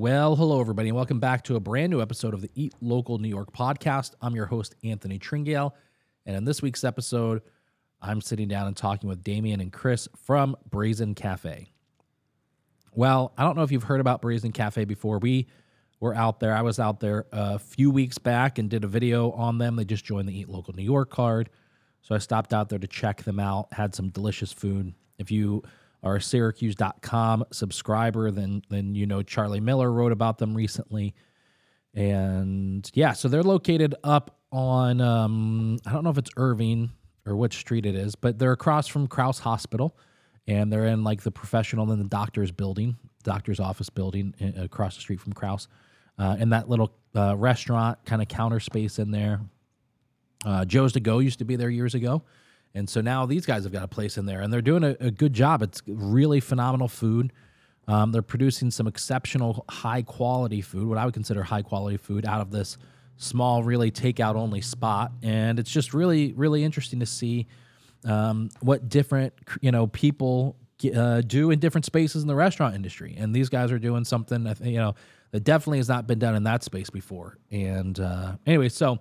Well, hello, everybody, and welcome back to a brand new episode of the Eat Local New York podcast. I'm your host, Anthony Tringale. And in this week's episode, I'm sitting down and talking with Damien and Chris from Brazen Cafe. Well, I don't know if you've heard about Brazen Cafe before. We were out there. I was out there a few weeks back and did a video on them. They just joined the Eat Local New York card. So I stopped out there to check them out, had some delicious food. If you are a Syracuse.com subscriber, then then you know Charlie Miller wrote about them recently. And yeah, so they're located up on um, I don't know if it's Irving or which street it is, but they're across from Crouse Hospital, and they're in like the professional and the doctor's building, doctor's office building uh, across the street from Crouse, uh, in that little uh, restaurant kind of counter space in there. Uh, Joe's to Go used to be there years ago. And so now these guys have got a place in there and they're doing a, a good job. It's really phenomenal food. Um, they're producing some exceptional high quality food, what I would consider high quality food, out of this small, really takeout only spot. And it's just really, really interesting to see um, what different you know people uh, do in different spaces in the restaurant industry. And these guys are doing something you know that definitely has not been done in that space before. And uh, anyway, so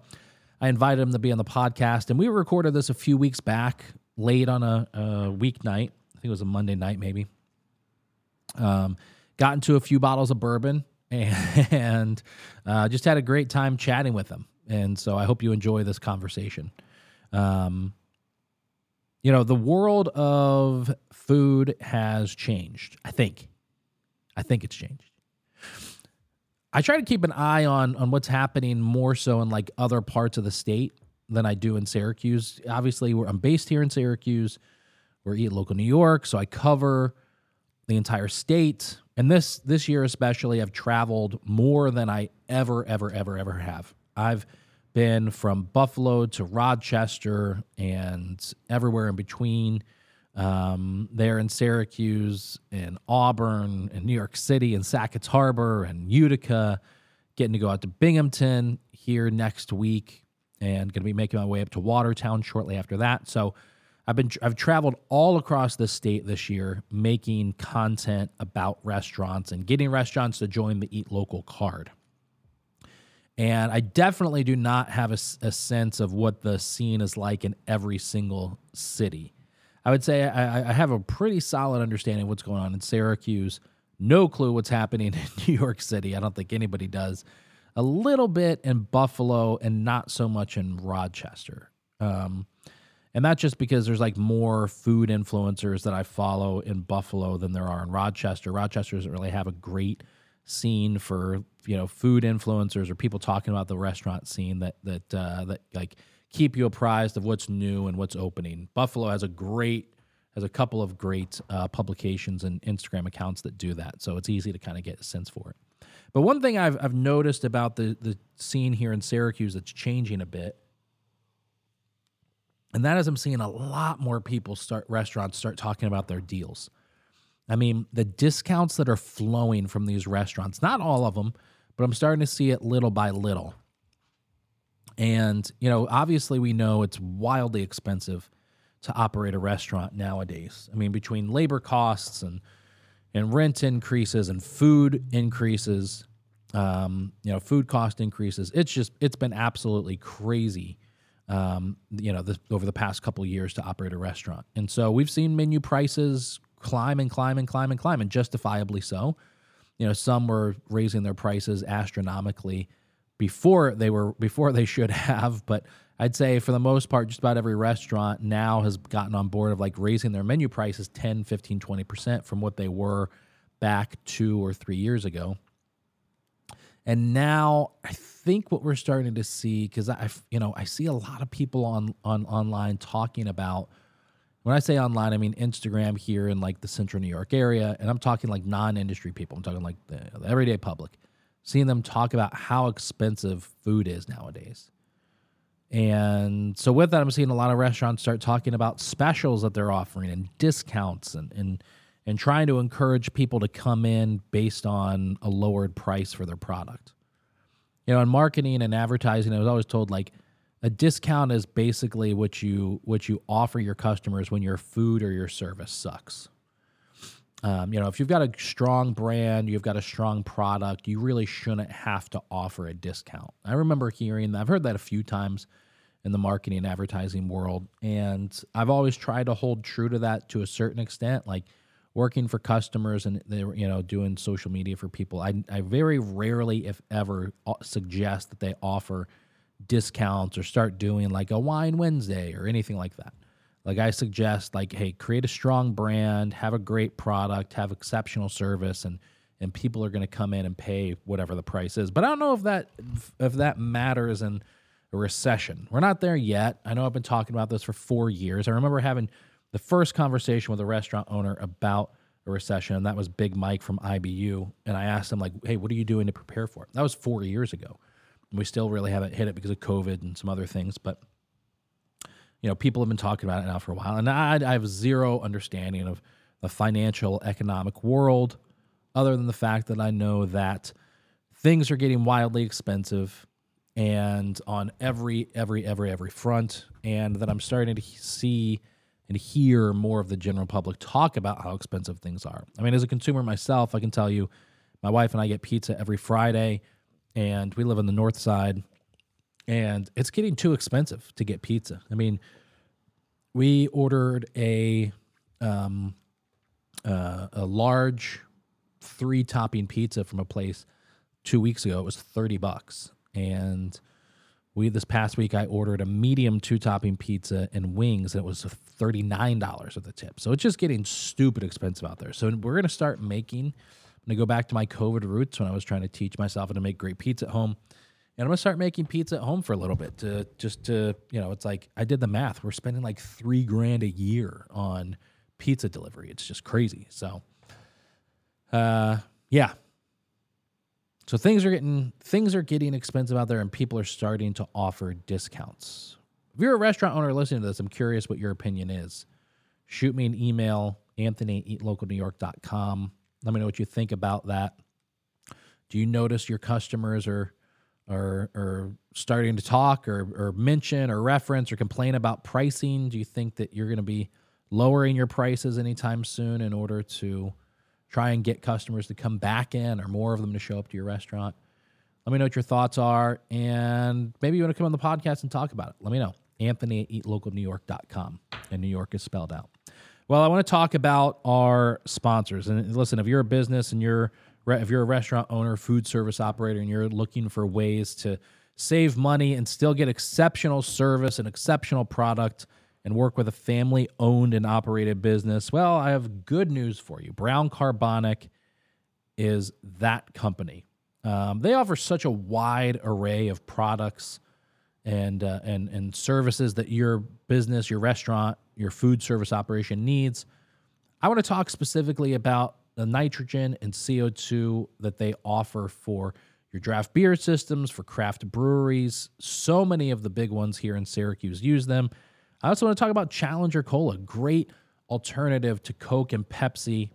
I invited him to be on the podcast, and we recorded this a few weeks back, late on a, a weeknight. I think it was a Monday night, maybe. Um, got into a few bottles of bourbon and uh, just had a great time chatting with him. And so I hope you enjoy this conversation. Um, you know, the world of food has changed. I think. I think it's changed. I try to keep an eye on on what's happening more so in like other parts of the state than I do in Syracuse. Obviously, I'm based here in Syracuse. We're Eat Local New York, so I cover the entire state. And this this year especially, I've traveled more than I ever, ever, ever, ever have. I've been from Buffalo to Rochester and everywhere in between. Um, there in Syracuse and Auburn and New York City and Sackets Harbor and Utica, getting to go out to Binghamton here next week and going to be making my way up to Watertown shortly after that. So I've been I've traveled all across the state this year making content about restaurants and getting restaurants to join the Eat Local card. And I definitely do not have a, a sense of what the scene is like in every single city. I would say I, I have a pretty solid understanding of what's going on in Syracuse. No clue what's happening in New York City. I don't think anybody does. A little bit in Buffalo and not so much in Rochester. Um, and that's just because there's like more food influencers that I follow in Buffalo than there are in Rochester. Rochester doesn't really have a great scene for you know food influencers or people talking about the restaurant scene that that uh, that like keep you apprised of what's new and what's opening. Buffalo has a great has a couple of great uh, publications and Instagram accounts that do that, so it's easy to kind of get a sense for it. But one thing I've I've noticed about the the scene here in Syracuse that's changing a bit, and that is I'm seeing a lot more people start restaurants start talking about their deals. I mean, the discounts that are flowing from these restaurants, not all of them, but I'm starting to see it little by little. And, you know, obviously we know it's wildly expensive to operate a restaurant nowadays. I mean, between labor costs and and rent increases and food increases, um, you know, food cost increases. It's just it's been absolutely crazy, um, you know, this, over the past couple years to operate a restaurant. And so we've seen menu prices climb and climb and climb and climb, and justifiably so. You know, some were raising their prices astronomically before they were before they should have but i'd say for the most part just about every restaurant now has gotten on board of like raising their menu prices 10 15 20% from what they were back two or three years ago. And now i think what we're starting to see because i you know i see a lot of people on on online talking about when i say online i mean instagram here in like the central new york area and i'm talking like non-industry people. I'm talking like the, the everyday public seeing them talk about how expensive food is nowadays. And so with that, I'm seeing a lot of restaurants start talking about specials that they're offering and discounts and and and trying to encourage people to come in based on a lowered price for their product. You know, in marketing and advertising, I was always told like a discount is basically what you what you offer your customers when your food or your service sucks. Um, you know, if you've got a strong brand, you've got a strong product, you really shouldn't have to offer a discount. I remember hearing that. I've heard that a few times in the marketing and advertising world. And I've always tried to hold true to that to a certain extent, like working for customers and they you know doing social media for people. I, I very rarely, if ever, suggest that they offer discounts or start doing like a wine Wednesday or anything like that. Like I suggest, like, hey, create a strong brand, have a great product, have exceptional service, and and people are going to come in and pay whatever the price is. But I don't know if that if that matters in a recession. We're not there yet. I know I've been talking about this for four years. I remember having the first conversation with a restaurant owner about a recession, and that was Big Mike from IBU. And I asked him, like, hey, what are you doing to prepare for it? That was four years ago. We still really haven't hit it because of COVID and some other things. But, you know, people have been talking about it now for a while. And I, I have zero understanding of the financial economic world other than the fact that I know that things are getting wildly expensive and on every every every every front and that I'm starting to see and hear more of the general public talk about how expensive things are. I mean as a consumer myself, I can tell you my wife and I get pizza every Friday and we live on the north side and it's getting too expensive to get pizza. I mean, we ordered a um, uh, a large three topping pizza from a place two weeks ago. It was thirty bucks, and we this past week I ordered a medium two topping pizza and wings, and it was thirty nine dollars with the tip. So it's just getting stupid expensive out there. So we're gonna start making. I'm gonna go back to my COVID roots when I was trying to teach myself how to make great pizza at home. And I'm gonna start making pizza at home for a little bit to just to you know it's like I did the math. We're spending like three grand a year on pizza delivery. It's just crazy. So, uh, yeah, so things are getting things are getting expensive out there, and people are starting to offer discounts. If you're a restaurant owner listening to this, I'm curious what your opinion is. Shoot me an email, Anthony at eatlocalnewyork.com. Let me know what you think about that. Do you notice your customers are are are starting to talk or, or mention or reference or complain about pricing? Do you think that you're going to be lowering your prices anytime soon in order to try and get customers to come back in or more of them to show up to your restaurant. Let me know what your thoughts are. And maybe you want to come on the podcast and talk about it. Let me know. Anthony at eatlocalnewyork.com. And New York is spelled out. Well, I want to talk about our sponsors. And listen, if you're a business and you're if you're a restaurant owner, food service operator, and you're looking for ways to save money and still get exceptional service and exceptional product, and work with a family owned and operated business, well, I have good news for you. Brown Carbonic is that company. Um, they offer such a wide array of products and uh, and and services that your business, your restaurant, your food service operation needs. I want to talk specifically about the nitrogen and CO2 that they offer for your draft beer systems, for craft breweries. So many of the big ones here in Syracuse use them. I also want to talk about Challenger Cola, great alternative to Coke and Pepsi.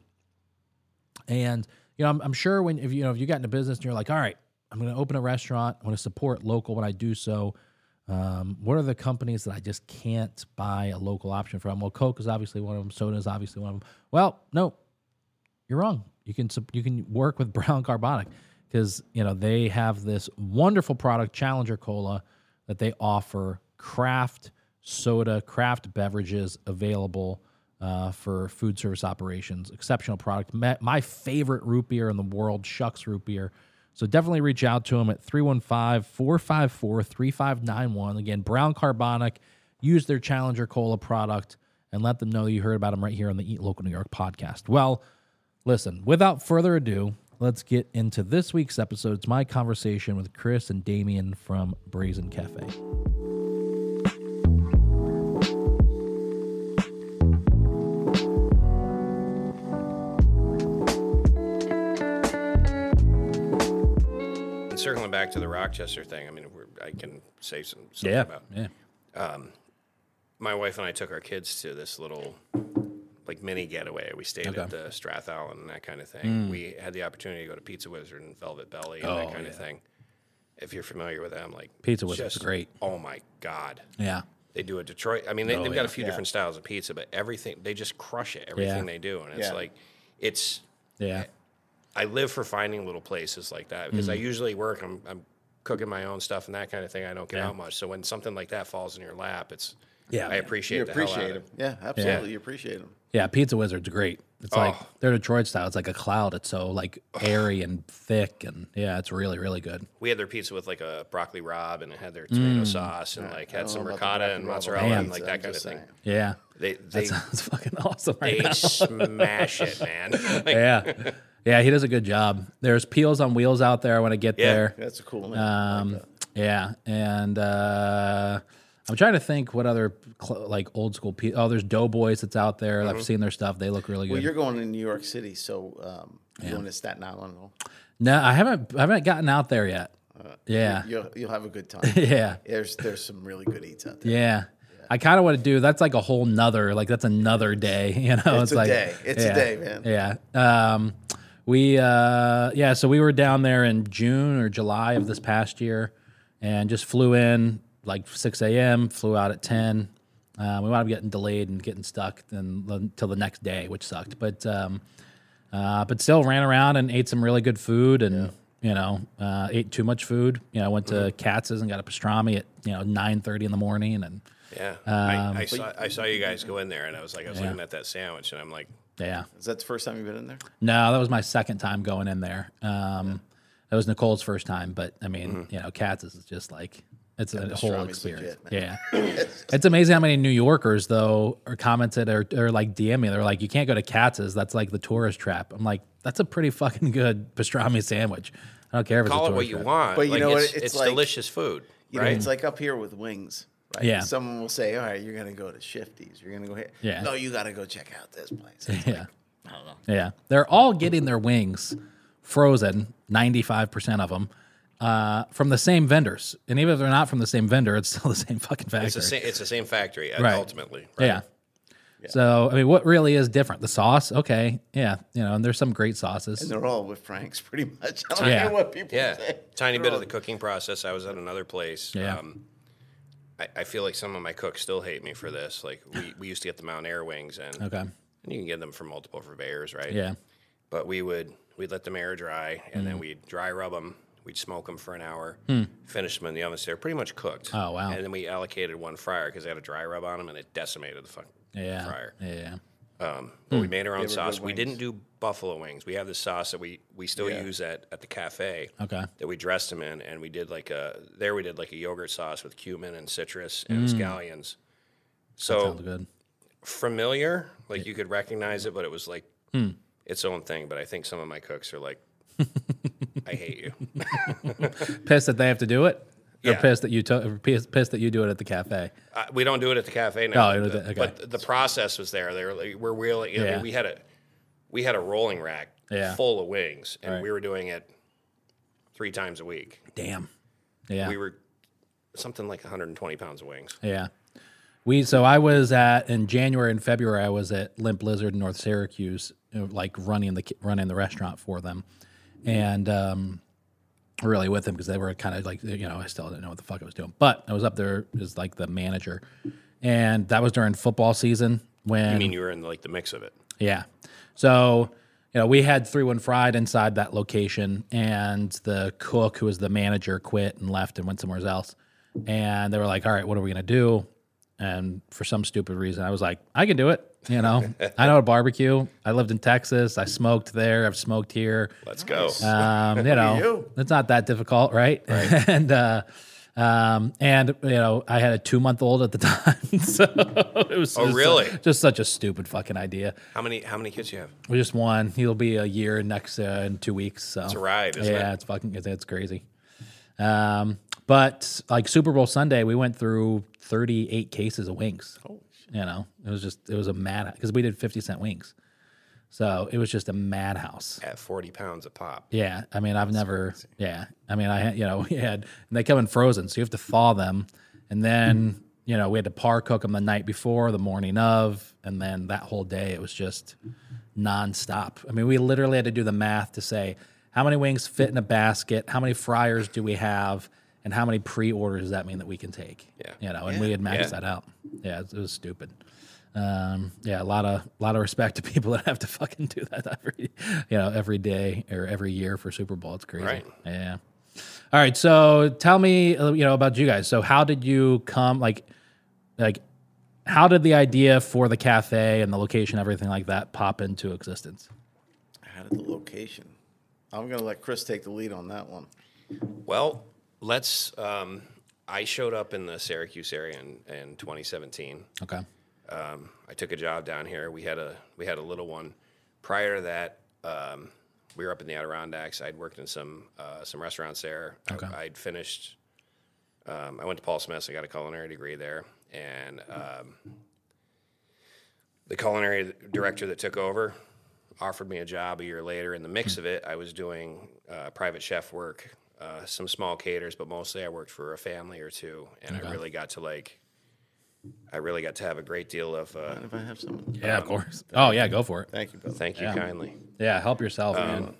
And you know, I'm, I'm sure when if you know if you got into business and you're like, all right, I'm going to open a restaurant, I want to support local when I do so. Um, what are the companies that I just can't buy a local option from? Well, Coke is obviously one of them. Soda is obviously one of them. Well, no, you're wrong. You can you can work with Brown Carbonic because you know they have this wonderful product, Challenger Cola, that they offer craft soda, craft beverages available uh, for food service operations. Exceptional product. My favorite root beer in the world, Shucks Root Beer. So definitely reach out to them at 315 454 3591. Again, Brown Carbonic. Use their Challenger Cola product and let them know you heard about them right here on the Eat Local New York podcast. Well, listen, without further ado, let's get into this week's episode. It's my conversation with Chris and Damien from Brazen Cafe. And circling back to the Rochester thing, I mean, I can say some something yeah, about. Yeah. Um, my wife and I took our kids to this little like mini getaway. We stayed okay. at the Strathallan and that kind of thing. Mm. We had the opportunity to go to Pizza Wizard and Velvet Belly and oh, that kind yeah. of thing. If you're familiar with them, like Pizza Wizard's is great. Oh my god. Yeah. They do a Detroit. I mean, they, have oh, yeah. got a few yeah. different styles of pizza, but everything they just crush it. Everything they do, and it's like it's Yeah. I live for finding little places like that because Mm-hmm. I usually work. I'm, I'm cooking my own stuff and that kind of thing. I don't get Yeah. out much. So when something like that falls in your lap, it's Yeah, I appreciate You the hell out appreciate of them. it. Yeah, absolutely. You appreciate them. Yeah, Pizza Wizard's great. It's like Oh. they're Detroit style. It's like a cloud. It's so like airy and thick, and yeah, it's really really good. We had their pizza with like a broccoli rabe and it had their tomato Mm. sauce and like had some know about the ricotta and mozzarella Damn. and like that I'm kind of just thing. Yeah, They that sounds fucking awesome right they now. smash it, man. Like, Yeah, yeah, he does a good job. There's Peels on Wheels out there. I want to get Yeah. there. That's a cool name. I like Um, that. yeah, and uh, I'm trying to think what other cl- like old school. Pe- oh, there's Doughboys that's out there. I've seen their stuff. They look really good. Well, you're going to New York City, so um, you going to Staten Island? No? no, I haven't. I haven't gotten out there yet. yeah, You'll, you'll have a good time. yeah. There's there's some really good eats out there. Yeah. I kind of want to do that's like a whole nother like that's another day, you know. It's it's a like day. It's a day, man. Yeah. Um we uh yeah, so we were down there in June or July of this past year and just flew in like 6 a.m., flew out at 10. Uh, we wound up getting delayed and getting stuck then until the next day, which sucked. But um uh, but still ran around and ate some really good food and you know uh, ate too much food. You know, went to Katz's and got a pastrami at you know nine thirty in the morning and Yeah, Um, I, I saw I saw you guys go in there, and I was like, I was looking at that sandwich, and I'm like, yeah. Is that the first time you've been in there? No, that was my second time going in there. Um, That was Nicole's first time, but I mean, Mm-hmm. you know, Katz's is just like it's a whole experience. legit, yeah, it's amazing how many New Yorkers though are commented or, or like DM me. They're like, "You can't go to Katz's. That's like the tourist trap." I'm like, "That's a pretty fucking good pastrami sandwich." I don't care if it's call a it what tourist you want. But you like, know what? it's, It's it's like- delicious food, You know, right? it's like up here with wings. Right? Yeah. Someone will say, "All right, you're going to go to Shifty's. You're going to go here." Yeah. No, you got to go check out this place. It's Yeah, I don't know. yeah. They're all getting their wings frozen. Ninety five percent of them. Uh, from the same vendors, and even if they're not from the same vendor, it's still the same fucking factory. it's the same. It's the same factory uh, Right. ultimately. Right? Yeah. So I mean, what really is different? The sauce, okay, yeah, you know, and there's some great sauces. And they're all with Frank's, pretty much. I don't Yeah. care what people Yeah, say. tiny They're bit all- of the cooking process. I was at another place. Yeah. Um, I, I feel like some of my cooks still hate me for this. Like we, we used to get the Mountaire wings, and, Okay, and you can get them from multiple purveyors, right? yeah, But we would we'd let them air dry, and then we'd dry rub them. We'd smoke them for an hour, finish them in the oven. So they're pretty much cooked. Hmm. Oh, wow. And then we allocated one fryer because they had a dry rub on them, and it decimated the fucking yeah, fryer. yeah, Um, but we made our own sauce. We didn't do buffalo wings. We have this sauce that we, we still Yeah. use at, at the cafe. Okay. That we dressed them in, and we did like a there we did like a yogurt sauce with cumin and citrus and scallions. So sounds good. familiar, like you could recognize it, but it was like Hmm. its own thing. But I think some of my cooks are like, I hate you. Pissed that they have to do it. Or Yeah. pissed that you took. Pissed, pissed that you do it at the cafe. Uh, we don't do it at the cafe now. Oh, but, the, okay. but the process was there. They were like, we're really. I mean, Yeah. we had a we had a rolling rack Yeah. full of wings, and Right. we were doing it three times a week. Damn. Yeah. We were something like 120 pounds of wings. Yeah. We so I was at in January and February I was at Limp Lizard in North Syracuse, you know, like running the running the restaurant for them, and um, really with them because they were kind of like you know I still didn't know what the fuck I was doing, but I was up there as like the manager, and that was during football season when I mean, you were in like the mix of it. yeah. So, you know, we had three one fried inside that location, and the cook, who was the manager, quit and left and went somewhere else. And they were like, "All right, what are we gonna do?" And for some stupid reason, I was like, "I can do it." You know, I know to barbecue. I lived in Texas. I smoked there. I've smoked here. Let's go. Um, you know, you. it's not that difficult, right? and uh, um, and you know, I had a two month old at the time, so it was. Oh, just really? just such a stupid fucking idea. how many how many kids you have? We just one. He'll be a year next uh, in two weeks. So It's a ride, isn't yeah, it? it's fucking it's, it's crazy. Um, but like Super Bowl Sunday, we went through 38 cases of wings. You know, it was just it was a mad because we did 50 cent wings, so it was just a madhouse. At 40 pounds a pop. Yeah, I mean, I've never. Yeah, I mean, I had you know we had and they come in frozen, so you have to thaw them, and then you know we had to par cook them the night before, the morning of, and then that whole day it was just nonstop. I mean, we literally had to do the math to say how many wings fit in a basket, how many fryers do we have, and how many pre-orders does that mean that we can take? Yeah. you know, and we had maxed Yeah. that out. Yeah, it, it was stupid. Um, yeah, a lot of lot of respect to people that have to fucking do that every you know every day or every year for Super Bowl. It's crazy. Right. Yeah. All right. So tell me, uh, you know, about you guys. So how did you come? Like, like, how did the idea for the cafe and the location, everything like that, pop into existence? How did the location? I'm gonna let Chris take the lead on that one. Well, let's. Um, I showed up in the Syracuse area in, in 2017. Okay. Um, I took a job down here. We had a we had a little one. Prior to that, um, we were up in the Adirondacks. I'd worked in some uh, some restaurants there. Okay. I, would finished. Um, I went to Paul Smith's. I got a culinary degree there, and um, the culinary director that took over offered me a job a year later. In the mix of it, I was doing uh, private chef work, uh, some small caters, but mostly I worked for a family or two, and I really got to like. I really got to have a great deal of. Uh, If I have someone, Yeah, of course. Oh yeah, go for it. thank you, brother. thank you Yeah. kindly. Yeah, help yourself, man.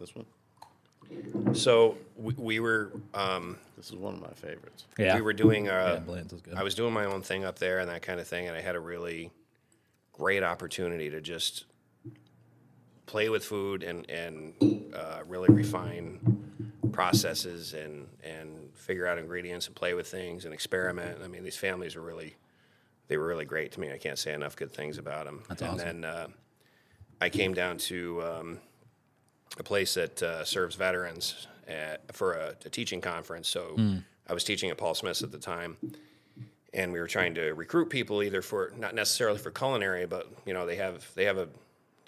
This one, So we, we were um, this is one of my favorites. Yeah, we were doing uh, yeah, Blanton's is good. I was doing my own thing up there and that kind of thing, and I had a really great opportunity to just play with food and and uh, really refine processes and and figure out ingredients and play with things and experiment. I mean, these families were really they were really great to me. I can't say enough good things about them. That's and awesome. then uh, I came down to um, a place that uh, serves veterans at, for a, a teaching conference. So Hmm. I was teaching at Paul Smith's at the time, and we were trying to recruit people either for not necessarily for culinary, but you know they have they have a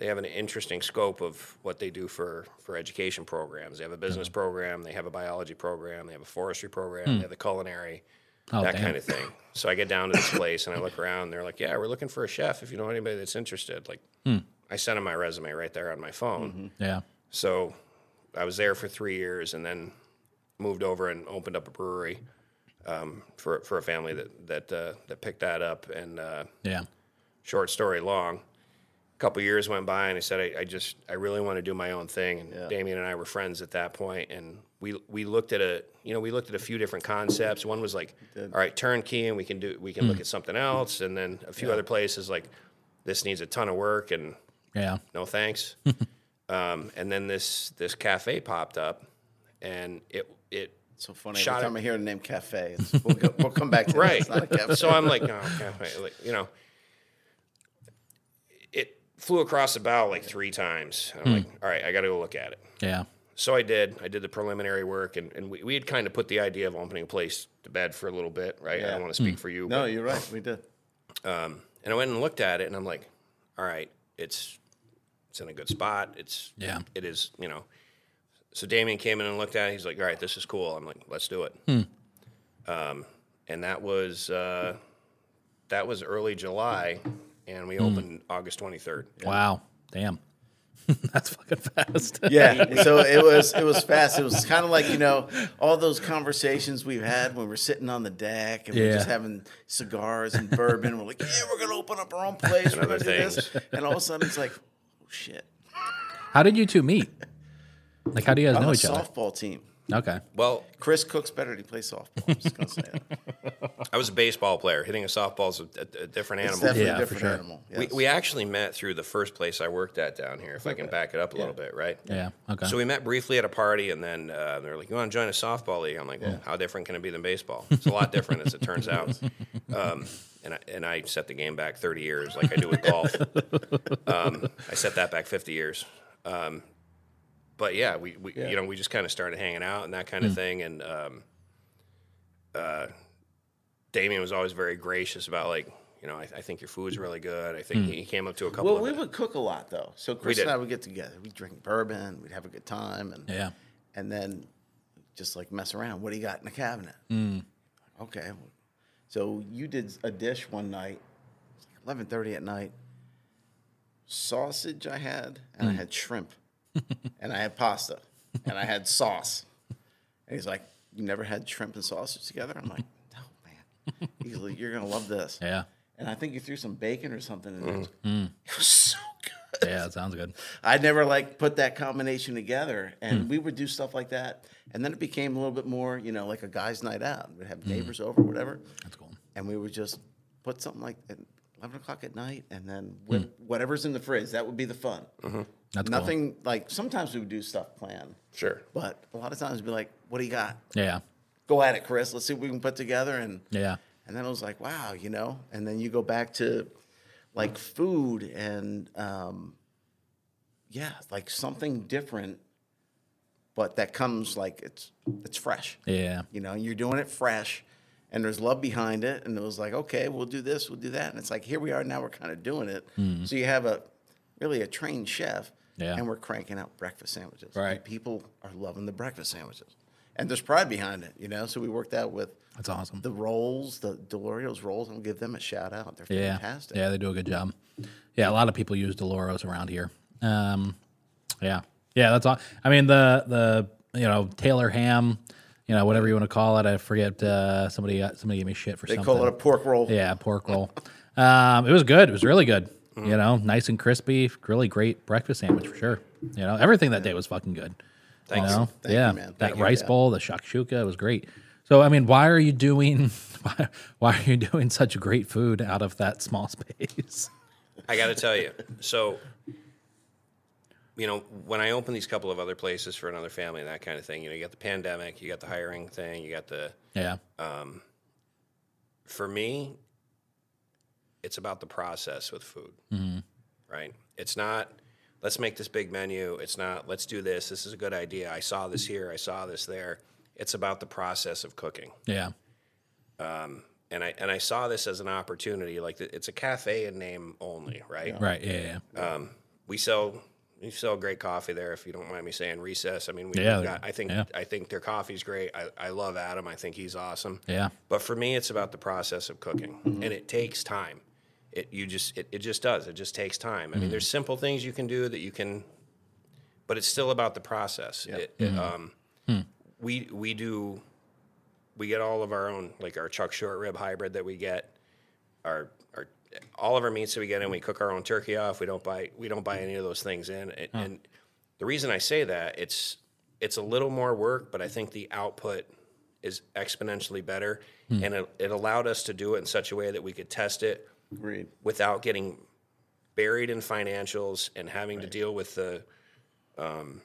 they have an interesting scope of what they do for for education programs. They have a business program, they have a biology program, they have a forestry program, they have the culinary. Hmm. Oh, that damn. kind of thing. So I get down to this place and I look around. And they're like, "Yeah, we're looking for a chef. If you know anybody that's interested." Like, Hmm. I sent them my resume right there on my phone. yeah. So I was there for three years and then moved over and opened up a brewery um, for for a family that that uh, that picked that up. And uh, Yeah. short story long, a couple years went by and I said I, I just I really want to do my own thing. And Yeah. Damien and I were friends at that point, and we we looked at a you know we looked at a few different concepts. One was like, all right, turnkey, and we can do we can look at something else, and then a few other places like this needs a ton of work and Yeah. no thanks. um, and then this this cafe popped up, and it it So funny. Shot Every time it. I hear the name cafe, it's, we'll, go, we'll come back to right. It's not a cafe. so I'm like, no, cafe, like you know, flew across the bow like three times. I'm like, all right, I got to go look at it. Yeah. So I did. I did the preliminary work, and, and we, we had kind of put the idea of opening a place to bed for a little bit, right? Yeah. I don't want to speak for you, no, you're right. We did. Um, and I went and looked at it, and I'm like, all right, it's it's in a good spot. It's Yeah. it is, you know. So Damien came in and looked at it. He's like, all right, this is cool. I'm like, let's do it. Hmm. Um, and that was uh, that was early July, and we hmm. opened August 23rd. Wow. Damn. That's fucking fast. Yeah. so it was it was fast. It was kind of like you know all those conversations we've had when we're sitting on the deck and we're Yeah. just having cigars and bourbon. We're like, yeah, we're gonna open up our own place. We're gonna do this. And all of a sudden it's like, oh shit. How did you two meet? Like, how do you guys I'm know a each other? softball team. Okay. Well, Chris cooks better than he plays softball. I'm just gonna say that. I was a baseball player. Hitting a softball is a, a, a different It's animal. definitely Yeah, a different sure. animal. We, yes. we actually met through the first place I worked at down here, if I can back it up a little bit, right? Yeah. Okay. So we met briefly at a party, and then uh, they're like, "You want to join a softball league?" I'm like, well, "How different can it be than baseball?" It's a lot different, as it turns out. Um, and I, and I set the game back 30 years, like I do with golf. Um, I set that back 50 years. Um, but yeah, we, we you know we just kind of started hanging out and that kind of thing, and um, uh, Damien was always very gracious about like. You know, I, I think your food's really good. I think he came up to a couple well, of we the- would cook a lot though. So Chris and I would get together. We'd drink bourbon. We'd have a good time, and yeah. and then just like mess around. What do you got in the cabinet? Mm. Okay. So you did a dish one night, eleven thirty at night. Sausage I had, and I had shrimp, and I had pasta, and I had sauce. And he's like, "You never had shrimp and sausage together?" I'm like, "No, man." He's like, "You're gonna love this." Yeah. And I think you threw some bacon or something in mm. it. It was so good. Yeah. It sounds good. I never like put that combination together, and hmm. we would do stuff like that, and then it became a little bit more, you know, like a guys' night out. We'd have hmm. neighbors over, whatever, That's cool. and we would just put something like eleven o'clock at night, and then hmm. when, whatever's in the fridge, that would be the fun. Mm-hmm. That's cool. Nothing like sometimes we would do stuff planned, Sure. but a lot of times we'd be like, "What do you got? Yeah. Go at it, Chris. Let's see what we can put together." And Yeah. and then I was like, "Wow," you know. And then you go back to like food and um, yeah, like something different, but that comes like it's it's fresh. Yeah. You know, you're doing it fresh and there's love behind it. And it was like, okay, we'll do this, we'll do that. And it's like, here we are now, we're kind of doing it. So you have a really a trained chef. Yeah. and we're cranking out breakfast sandwiches. Right. And people are loving the breakfast sandwiches. And there's pride behind it, you know. So we worked out with That's awesome. the rolls, the DeIorio's rolls, and give them a shout out. They're Yeah. fantastic. Yeah, they do a good job. Yeah, a lot of people use DeIorio's around here. Um, yeah. Yeah, that's all. I mean, the, the, you know, Taylor ham, you know, whatever you want to call it. I forget, uh, somebody, somebody gave me shit for They something. call it a pork roll. Yeah, pork roll. um, it was good. It was really good. Mm-hmm. You know, nice and crispy. Really great breakfast sandwich for sure. You know, everything that day was fucking good. Thanks. You know, Thank you, yeah, man. that Thank you, rice yeah. bowl, the shakshuka was great. So, I mean, why are you doing? Why, why are you doing such great food out of that small space? I got to tell you. So, you know, when I open these couple of other places for another family and that kind of thing, you know, you got the pandemic, you got the hiring thing, you got the. Yeah, For me, it's about the process with food, mm-hmm. right? It's not. Let's make this big menu. It's not. Let's do this. This is a good idea. I saw this here. I saw this there. It's about the process of cooking. yeah, Um, and I and I saw this as an opportunity. Like the, it's a cafe in name only, right? right. Yeah, yeah, um, We sell we sell great coffee there. If you don't mind me saying, Recess. I mean, we, Yeah, got, I think yeah. I think their coffee's great. I, I love Adam. I think he's awesome. yeah, But for me, it's about the process of cooking, mm-hmm. and it takes time. It you just it, it just does. It just takes time. I mean, mm-hmm. there's simple things you can do that you can, but it's still about the process. It, it, um, hmm. We we do we get all of our own like our chuck short rib hybrid that we get, our our all of our meats that we get in. We cook our own turkey off. We don't buy we don't buy any of those things in. And, and the reason I say that it's it's a little more work, but I think the output is exponentially better, hmm. and it, it allowed us to do it in such a way that we could test it Agreed. without getting buried in financials and having to deal with the um,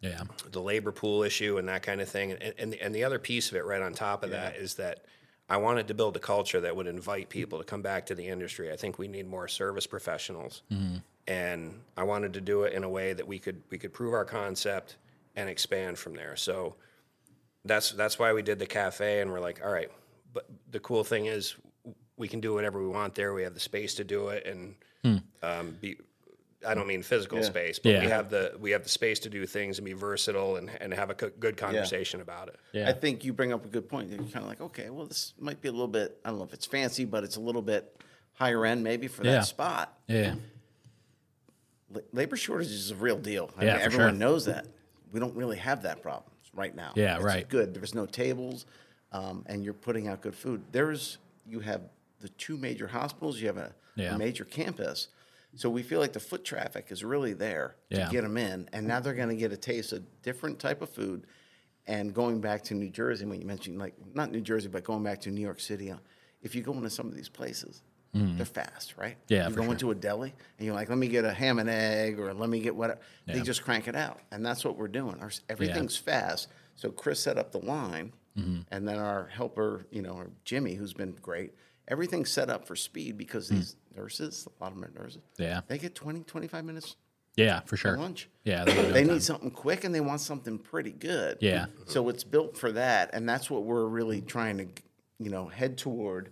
yeah, the labor pool issue and that kind of thing. And, and, and the other piece of it right on top of that is that I wanted to build a culture that would invite people to come back to the industry. I think we need more service professionals. Mm-hmm. And I wanted to do it in a way that we could we could prove our concept and expand from there. So that's that's why we did the cafe and we're like, all right, but the cool thing is we can do whatever we want there. We have the space to do it and um, be I don't mean physical space, but we have the we have the space to do things and be versatile and, and have a co- good conversation about it. yeah. I think you bring up a good point. You're kind of like, okay, well, this might be a little bit, I don't know if it's fancy, but it's a little bit higher end maybe for Yeah. that spot. yeah, La- Labor shortage is a real deal. I Yeah, mean, for everyone sure. knows that. We don't really have that problem right now. Yeah, It's right. Good. There's no tables, um, and you're putting out good food. There's you have the two major hospitals. You have a, a major campus. So we feel like the foot traffic is really there Yeah. to get them in, and now they're going to get a taste of different type of food. And going back to New Jersey, when you mentioned like not New Jersey, but going back to New York City, uh, if you go into some of these places, they're fast, right? Yeah, you go sure. into a deli and you're like, let me get a ham and egg, or let me get what. They just crank it out, and that's what we're doing. Our, everything's fast. So Chris set up the line, Mm-hmm. and then our helper, you know, Jimmy, who's been great. Everything's set up for speed because Hmm. these nurses, a lot of them are nurses. Yeah. they get 20, 25 minutes yeah, for sure. lunch. Yeah, they no They need something quick and they want something pretty good. Yeah. So it's built for that, and that's what we're really trying to, you know, head toward.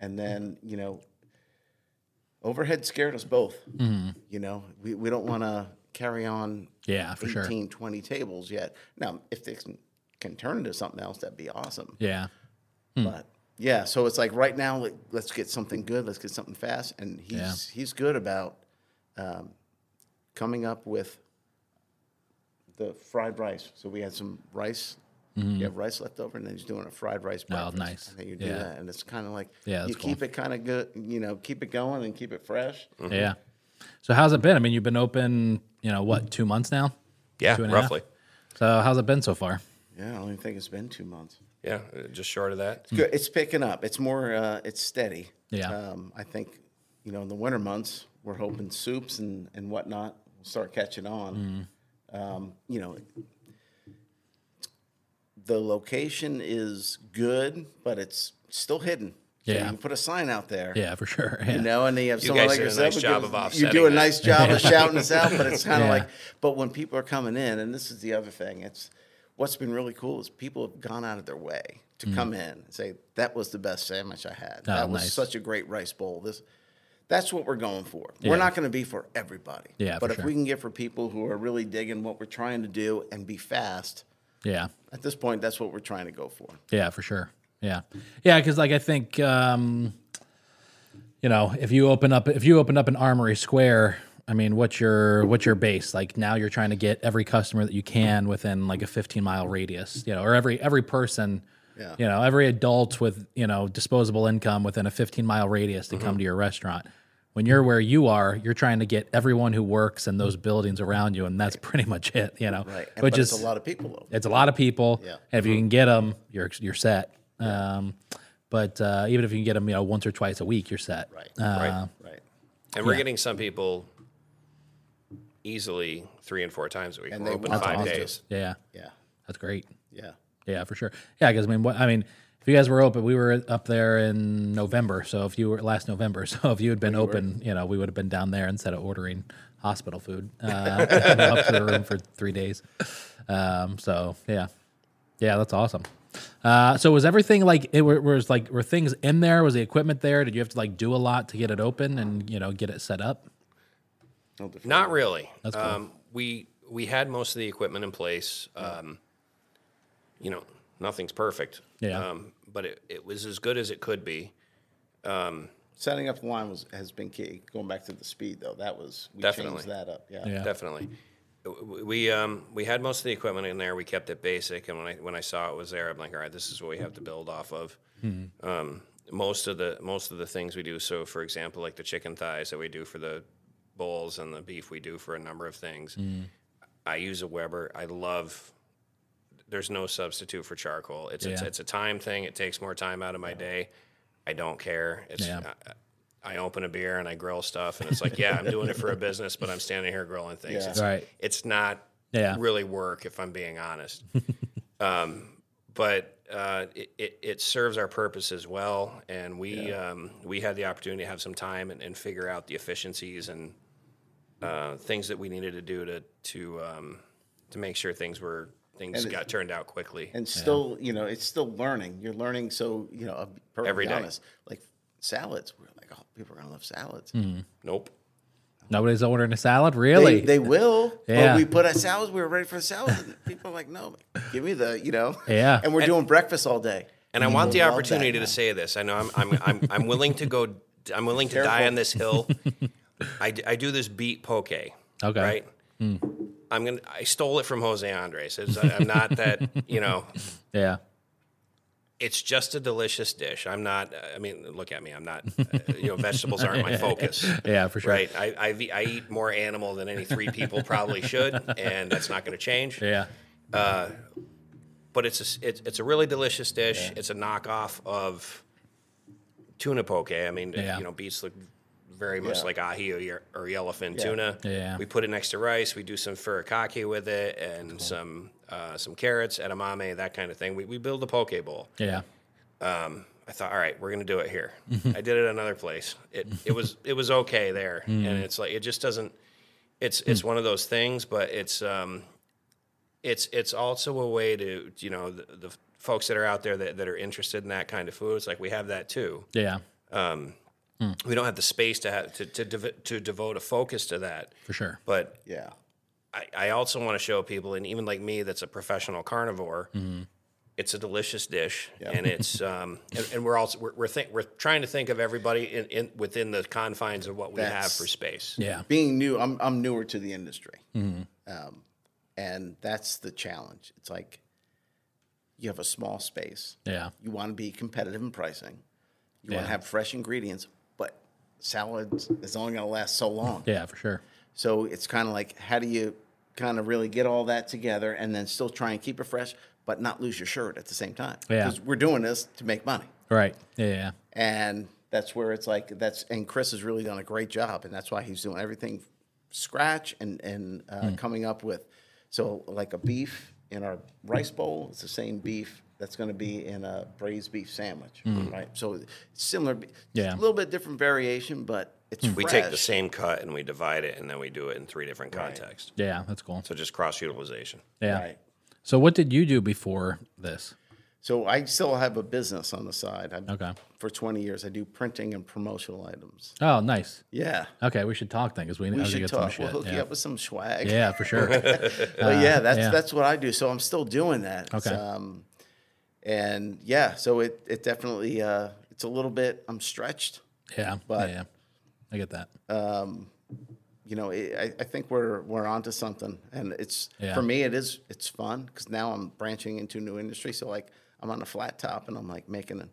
And then, you know, overhead scared us both. You know, we, we don't want to carry on. Yeah, for 18, sure. 20 tables yet. Now, if they can, turn into something else, that'd be awesome. Yeah, But yeah, so it's like right now, like, let's get something good. Let's get something fast. And he's Yeah. he's good about um, coming up with the fried rice. So we had some rice. You have rice left over, and then he's doing a fried rice Mm-hmm. Oh, breakfast. nice. And then you do Yeah. that, and it's kind of like Yeah, you that's keep it kind of good. You know, keep it going and keep it fresh. yeah. So how's it been? I mean, you've been open, you know, what, two months now? Yeah, Two and a half? roughly. So how's it been so far? Yeah, I don't even think it's been two months. Yeah, uh, just short of that. It's good. It's picking up. It's more. Uh, it's steady. Yeah. Um, I think you know, in the winter months, we're hoping soups and, and whatnot will start catching on. Mm-hmm. Um, you know, the location is good, but it's still hidden. So Yeah. you can put a sign out there. Yeah, for sure. Yeah. You know, and then you have You someone guys like did a yourself. nice job gives- of You do a nice job of shouting us out, but it's kind of Yeah. like, but when people are coming in, and this is the other thing, it's what's been really cool is people have gone out of their way to come in and say that was the best sandwich I had. Mm. Oh, that was nice. such a great rice bowl. This, that's what we're going for. Yeah. We're not going to be for everybody. Yeah, but if sure. we can get for people who are really digging what we're trying to do and be fast, Yeah. at this point, that's what we're trying to go for. Yeah, for sure. Yeah, yeah, because like I think, um, you know, if you open up if you open up an Armory Square, I mean, what's your what's your base? Like now you're trying to get every customer that you can within like a 15 mile radius, you know, or every every person, Yeah. you know, every adult with you know disposable income within a 15 mile radius to come to your restaurant. When you're where you are, you're trying to get everyone who works in those buildings around you, and that's pretty much it, you know. Right. And, Which but is it's a lot of people though. it's a lot of people. Yeah. And if you can get them, you're you're set. Um, but uh, even if you can get them, you know, once or twice a week, you're set. Right. Uh, Right. Right. And we're getting some people easily three and four times a week. And we're they open five to. days. Yeah. Yeah. That's great. Yeah. Yeah, for sure. Yeah, because I mean, what I mean, if you guys were open, we were up there in November. So if you were last November, so if you had been open, you know, we would have been down there instead of ordering hospital food uh, up to the room for three days. Um, so yeah, yeah, that's awesome. Uh, so was everything like it were, was like were things in there? Was the equipment there? Did you have to like do a lot to get it open and you know get it set up? No. Not really. That's cool. um, we we had most of the equipment in place. Um, you know, nothing's perfect. Yeah. Um, but it, it was as good as it could be. Setting up the line was has been key. Going back to the speed though, that was we Definitely. changed that up. Yeah. Yeah. Definitely. W- We um, we had most of the equipment in there. We kept it basic, and when I when I saw it was there, I'm like, all right, this is what we have to build off of. Um, most of the most of the things we do. So, for example, like the chicken thighs that we do for the bowls and the beef we do for a number of things. I use a Weber. I love. There's no substitute for charcoal. It's it's, Yeah. it's a time thing. It takes more time out of my day. I don't care. It's Yeah. I, I open a beer and I grill stuff, and it's like, yeah, I'm doing it for a business, but I'm standing here grilling things. Yeah. It's, Right. it's not Yeah. really work, if I'm being honest. um, but uh, it, it, it serves our purpose as well, and we um, we had the opportunity to have some time and, and figure out the efficiencies and uh, things that we needed to do to to um, to make sure things were things And got turned out quickly. And still, you know, it's still learning. You're learning. So you know, I'll be Every day. honest. Like salads, we're like, oh, people are gonna love salads. nope. Nobody's ordering a salad, really? They, they will. Yeah. But we put out salads. We were ready for the salad. And people are like, no, give me the, you know. Yeah. And we're doing breakfast all day. And I want the love that opportunity now. to say this. I know I'm I'm I'm, I'm willing to go. I'm willing to die on this hill. I, d- I do this beet poke. Okay. Right. I'm gonna. I stole it from Jose Andres. It's, I'm not that. You know. yeah. It's just a delicious dish. I'm not. I mean, look at me. I'm not. Uh, you know, vegetables aren't my focus. Yeah, for sure. Right. I, I I eat more animal than any three people probably should, and that's not going to change. Yeah. Uh, but it's a, it's, it's a really delicious dish. It's a knockoff of tuna poke. I mean, Yeah. you know, beets look very much Yeah. like ahi or, or yellowfin Yeah. tuna. Yeah. We put it next to rice. We do some furikake with it and some uh, some carrots, edamame, that kind of thing. We, we build a poke bowl. Yeah. Um, I thought, all right, we're gonna do it here. I did it another place. It it was it was okay there, and it's like it just doesn't. It's it's one of those things, but it's um, it's it's also a way to you know the, the folks that are out there that, that are interested in that kind of food. It's like we have that too. Yeah. We don't have the space to have to to, dev- to devote a focus to that, For sure. but Yeah. I, I also want to show people, and even like me, that's a professional carnivore. Mm-hmm. It's a delicious dish, and it's um, and, and we're also we're we're, think, we're trying to think of everybody in, in within the confines of what we have for space. Yeah. Being new, I'm, I'm newer to the industry. Mm-hmm. Um, and that's the challenge. It's like you have a small space. Yeah. You want to be competitive in pricing. You want to have fresh ingredients, but salads is only going to last so long. Yeah, for sure. So it's kind of like, how do you kind of really get all that together and then still try and keep it fresh, but not lose your shirt at the same time? Yeah. Because we're doing this to make money. Right. Yeah. And that's where it's like that's and Chris has really done a great job, and that's why he's doing everything scratch and and uh, Hmm. coming up with so like a beef in our rice bowl. It's the same beef that's going to be in a braised beef sandwich, mm. right? So it's similar. Yeah. a little bit different variation, but it's mm. We take the same cut and we divide it, and then we do it in three different contexts. Yeah, that's cool. So just cross utilization. Yeah. Right. So what did you do before this? So I still have a business on the side. I, Okay. For 20 years, I do printing and promotional items. Oh, nice. Yeah. Okay, we should talk then because we, We need to should get talk. some We'll hook yeah. you up with some swag. yeah, for sure. Uh, but yeah, that's yeah. that's what I do. So I'm still doing that. It's, Okay. Um, and yeah, so it it definitely uh, it's a little bit. I'm stretched. yeah, But- yeah. I get that. Um, You know, it, I, I think we're we're onto something, and it's Yeah. for me. It is it's fun because now I'm branching into a new industry. So like I'm on a flat top, and I'm like making. A,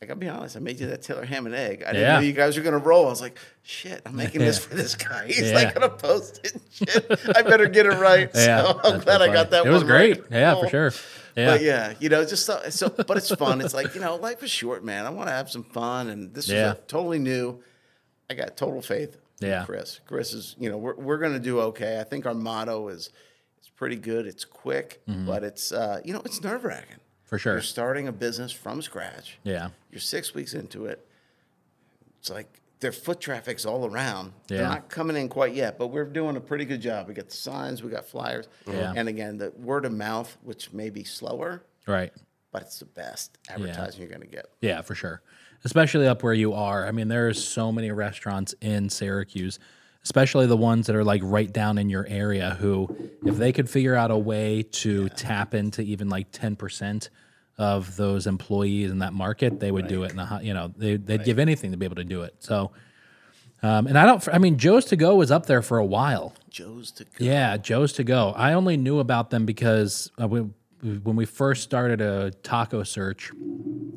I gotta be honest. I made you that Taylor ham and egg. I didn't Yeah. know you guys were gonna roll. I was like, shit. I'm making this for this guy. He's Yeah. like gonna post it. Shit. I better get it right. Yeah, so I'm that's glad I got that. One. It was one right. great. Yeah, for sure. Yeah, But yeah, you know, just so, so but it's fun. It's like, you know, life is short, man. I want to have some fun and this Yeah. is a totally new. I got total faith Yeah. Chris. Chris is, you know, we're we're going to do okay. I think our motto is it's pretty good. It's quick, but it's uh, you know, it's nerve-wracking. Mm-hmm. for sure. You're starting a business from scratch. Yeah, You're 6 weeks into it. It's like their foot traffic's all around. They're not coming in quite yet, but we're doing a pretty good job. We got the signs, we got flyers. Yeah. And again, the word of mouth, which may be slower, right. but it's the best advertising you're going to get. Yeah, for sure. Especially up where you are. I mean, there's so many restaurants in Syracuse, especially the ones that are like right down in your area who if they could figure out a way to tap into even like 10% of those employees in that market, they would do it in a hot, you know, they they'd give anything to be able to do it. So um, and I don't I mean Joe's to go was up there for a while. Joe's to go. Yeah, Joe's to go. I only knew about them because uh, we, when we first started a taco search,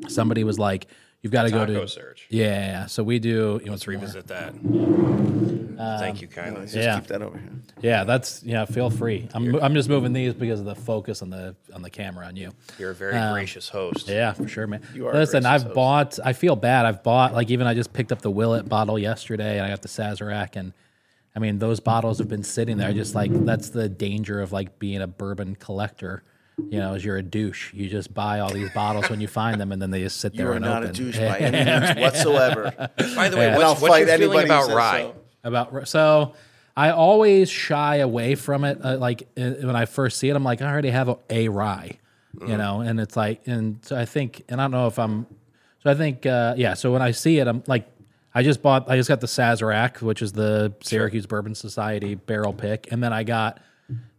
somebody was like, "You've got to go Taco to." search. Yeah, so we do. You know, Let's revisit that. Um, Thank you kindly. Just Yeah. keep that over here. yeah, that's yeah. Feel free. I'm I'm just moving these because of the focus on the on the camera on you. You're a very um, gracious host. Yeah, for sure, man. You are Listen, gracious I've host. bought. I feel bad. I've bought like even I just picked up the Willett bottle yesterday, and I got the Sazerac, and I mean those bottles have been sitting there. Just like that's the danger of like being a bourbon collector. You know, is you're a douche. You just buy all these bottles when you find them, and then they just sit there. You there are and not open. a douche by any means whatsoever. By the way, And I'll what's, what's fight your feeling anybody about rye? so. about so I always shy away from it. Uh, like uh, when I first see it, I'm like, I already have a, a rye, you know, and it's like, and so I think, and I don't know if I'm, so I think, uh, yeah. So when I see it, I'm like, I just bought, I just got the Sazerac, which is the Syracuse Bourbon Society barrel pick, and then I got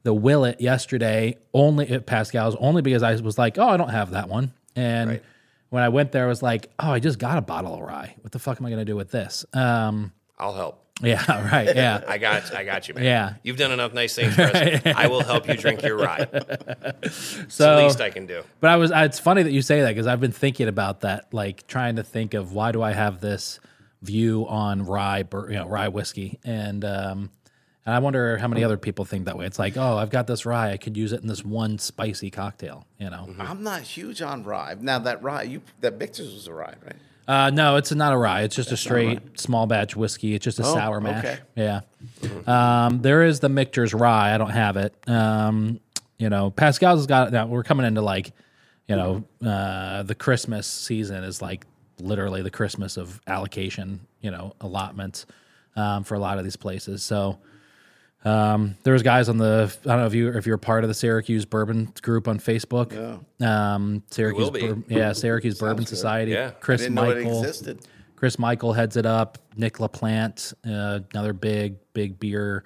the Willett yesterday only at Pascale's only because I was like, oh, I don't have that one, and. Right. When I went there, I was like, "Oh, I just got a bottle of rye. What the fuck am I going to do with this?" Um, I'll help. yeah, right. Yeah. I got, I got you, man. Yeah. You've done enough nice things for us. I will help you drink your rye. It's So, the least I can do. but I was. It's funny that you say that because I've been thinking about that, like trying to think of why do I have this view on rye, you know, rye whiskey, and um, and I wonder how many other people think that way. It's like, oh, I've got this rye, I could use it in this one spicy cocktail, you know. I'm not huge on rye. Now that rye, you that Victor's was a rye, right? Uh, no, it's not a rye. It's just a straight small batch whiskey. It's just a Oh, sour mash. okay. Yeah. Um, there is the Michter's rye. I don't have it. Um, you know, Pascale's has got. Now we're coming into like, you know, uh, the Christmas season is like literally the Christmas of allocation. You know, allotments um, for a lot of these places. So. Um, there was guys on the I don't know if you if you're part of the Syracuse Bourbon group on Facebook. Um, Syracuse, be. Bur- yeah, Syracuse Bourbon good. Society. Yeah. I Chris Didn't know it Michael. existed. Chris Michael heads it up. Nick LaPlante, uh, another big, big beer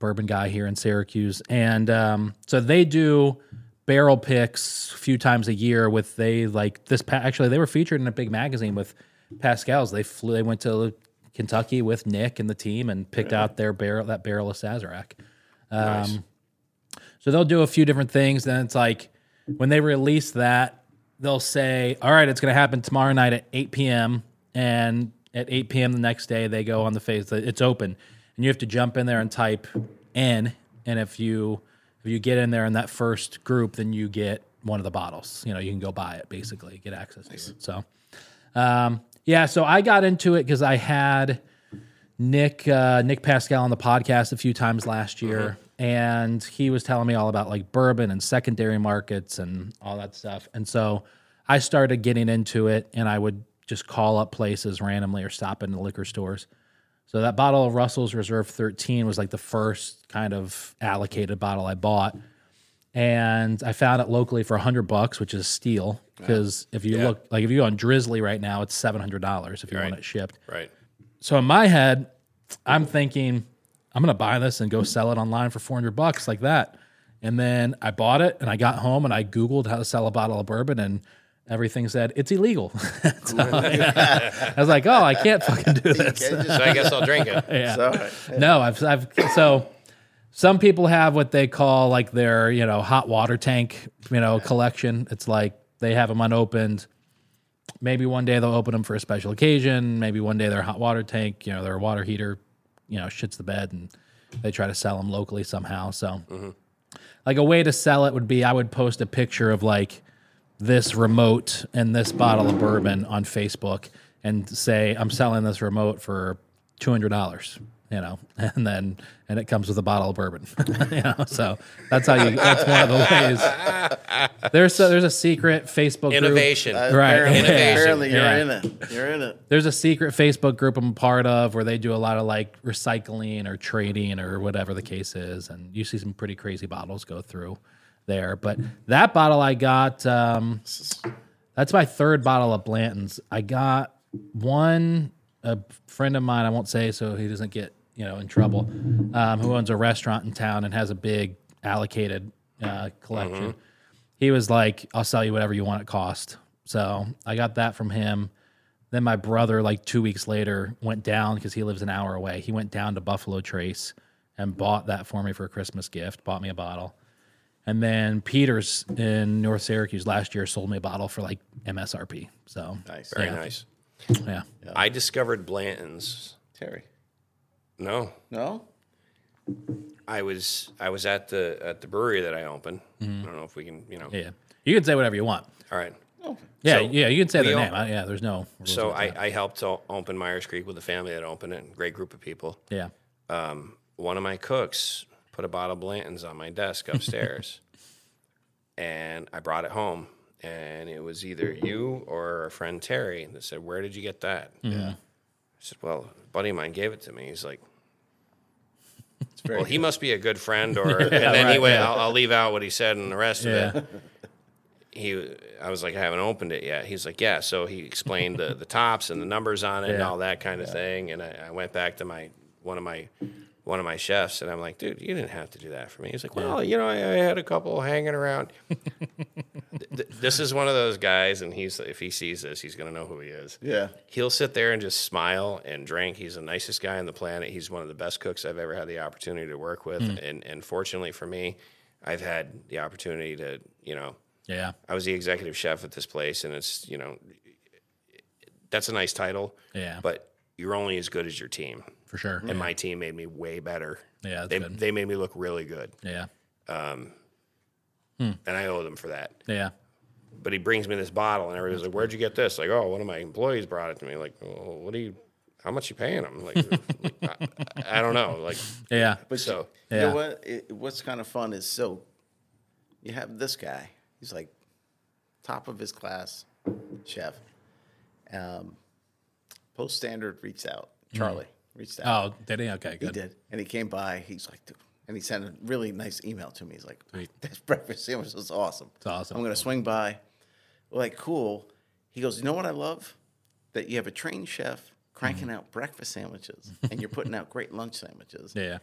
bourbon guy here in Syracuse. And um, so they do barrel picks a few times a year with they like this pa- actually they were featured in a big magazine with Pascale's. They flew they went to Kentucky with Nick and the team and picked out their barrel that barrel of Sazerac. nice. So they'll do a few different things. Then it's like when they release that, they'll say, "All right, it's going to happen tomorrow night at 8 p.m." And at 8 p.m. the next day, they go on the face. It's open, and you have to jump in there and type N. And if you if you get in there in that first group, then you get one of the bottles. You know, you can go buy it basically, get access to it. So, um, Yeah, so I got into it because I had Nick uh, Nick Pascale on the podcast a few times last year, and he was telling me all about like bourbon and secondary markets and all that stuff. And so I started getting into it, and I would just call up places randomly or stop into liquor stores. So that bottle of Russell's Reserve 13 was like the first kind of allocated bottle I bought. And I found it locally for 100 bucks, which is steal because if you Yeah. look like if you go on Drizzly right now, it's $700 if you want Right. it shipped. Right. So in my head, I'm thinking I'm going to buy this and go sell it online for 400 bucks like that. And then I bought it and I got home and I googled how to sell a bottle of bourbon and everything said it's illegal. So. I was like, "Oh, I can't fucking do this." Okay, just- So I guess I'll drink it. Yeah. so, No, I've, I've so some people have what they call like their you know hot water tank you know collection. It's like they have them unopened. Maybe one day they'll open them for a special occasion. Maybe one day their hot water tank, you know, their water heater, you know, shits the bed, and they try to sell them locally somehow. So, mm-hmm. like a way to sell it would be I would post a picture of like this remote and this bottle of bourbon on Facebook and say I'm selling this remote for two hundred dollars, you know, and then and it comes with a bottle of bourbon, you know. So that's how you. That's one of the ways. There's a, there's a secret Facebook group. Innovation. uh, Right. Apparently, Innovation. apparently you're Yeah. in it. You're in it. There's a secret Facebook group I'm part of where they do a lot of like recycling or trading or whatever the case is, and you see some pretty crazy bottles go through there. But that bottle I got, um, that's my third bottle of Blanton's. I got one a friend of mine, I won't say so he doesn't get you know in trouble, um, who owns a restaurant in town and has a big allocated uh, collection. He was like, "I'll sell you whatever you want it cost." So I got that from him. Then my brother, like two weeks later, went down because he lives an hour away. He went down to Buffalo Trace and bought that for me for a Christmas gift. Bought me a bottle. And then Peters in North Syracuse last year sold me a bottle for like MSRP. So Nice. Very Yeah. nice. yeah, I discovered Blanton's. Terry. No, No? I was I was at the at the brewery that I opened. I don't know if we can, you know. Mm-hmm. yeah. You can say whatever you want. All right. Yeah, So, yeah. You can say we their all- name. I, yeah, there's no. rules So I, that. I helped to open Meier's Creek with the family that opened it. Great group of people. yeah. Um, one of my cooks put a bottle of Blanton's on my desk upstairs, and I brought it home. And it was either you or our friend Terry that said, "Where did you get that?" Yeah. I said, "Well, a buddy of mine gave it to me." He's like, "Well, he must be a good friend," or and then he right, went. yeah. I'll, I'll leave out what he said and the rest Yeah. of it. He, I was like, I haven't opened it yet. He's like, Yeah. So he explained the the tops and the numbers on it and all that kind of thing. And I, I went back to my one of my one of my chefs, and I'm like, Dude, you didn't have to do that for me. He's like, Well, you know, I, I had a couple hanging around. Th- th- this is one of those guys, and he's if he sees this, he's gonna know who he is Yeah. he'll sit there and just smile and drink. He's the nicest guy on the planet. He's one of the best cooks I've ever had the opportunity to work with. Hmm. And and fortunately for me, I've had the opportunity to, you know, Yeah. I was the executive chef at this place and it's, you know, that's a nice title. Yeah. But you're only as good as your team. For sure. And my team made me way better. Yeah, that's They, good. they made me look really good. Yeah. Um, hmm. And I owe them for that. Yeah. But he brings me this bottle, and everybody's like, "Where'd you get this?" Like, "Oh, one of my employees brought it to me." Like, well, "What do you? How much you paying him?" Like, I, I don't know. Like, Yeah. But so you Yeah. know what? It, what's kind of fun is so you have this guy. He's like top of his class chef. Um, Post Standard reached out. Hmm. Charlie reached out. Oh, did he? Okay, he good. did, and he came by. He's like, and he sent a really nice email to me. He's like, "This breakfast sandwich was awesome. It's awesome. I'm gonna swing by." We're like, cool. He goes, you know what I love? That you have a trained chef cranking mm-hmm. out breakfast sandwiches, and you're putting out great lunch sandwiches. Yeah.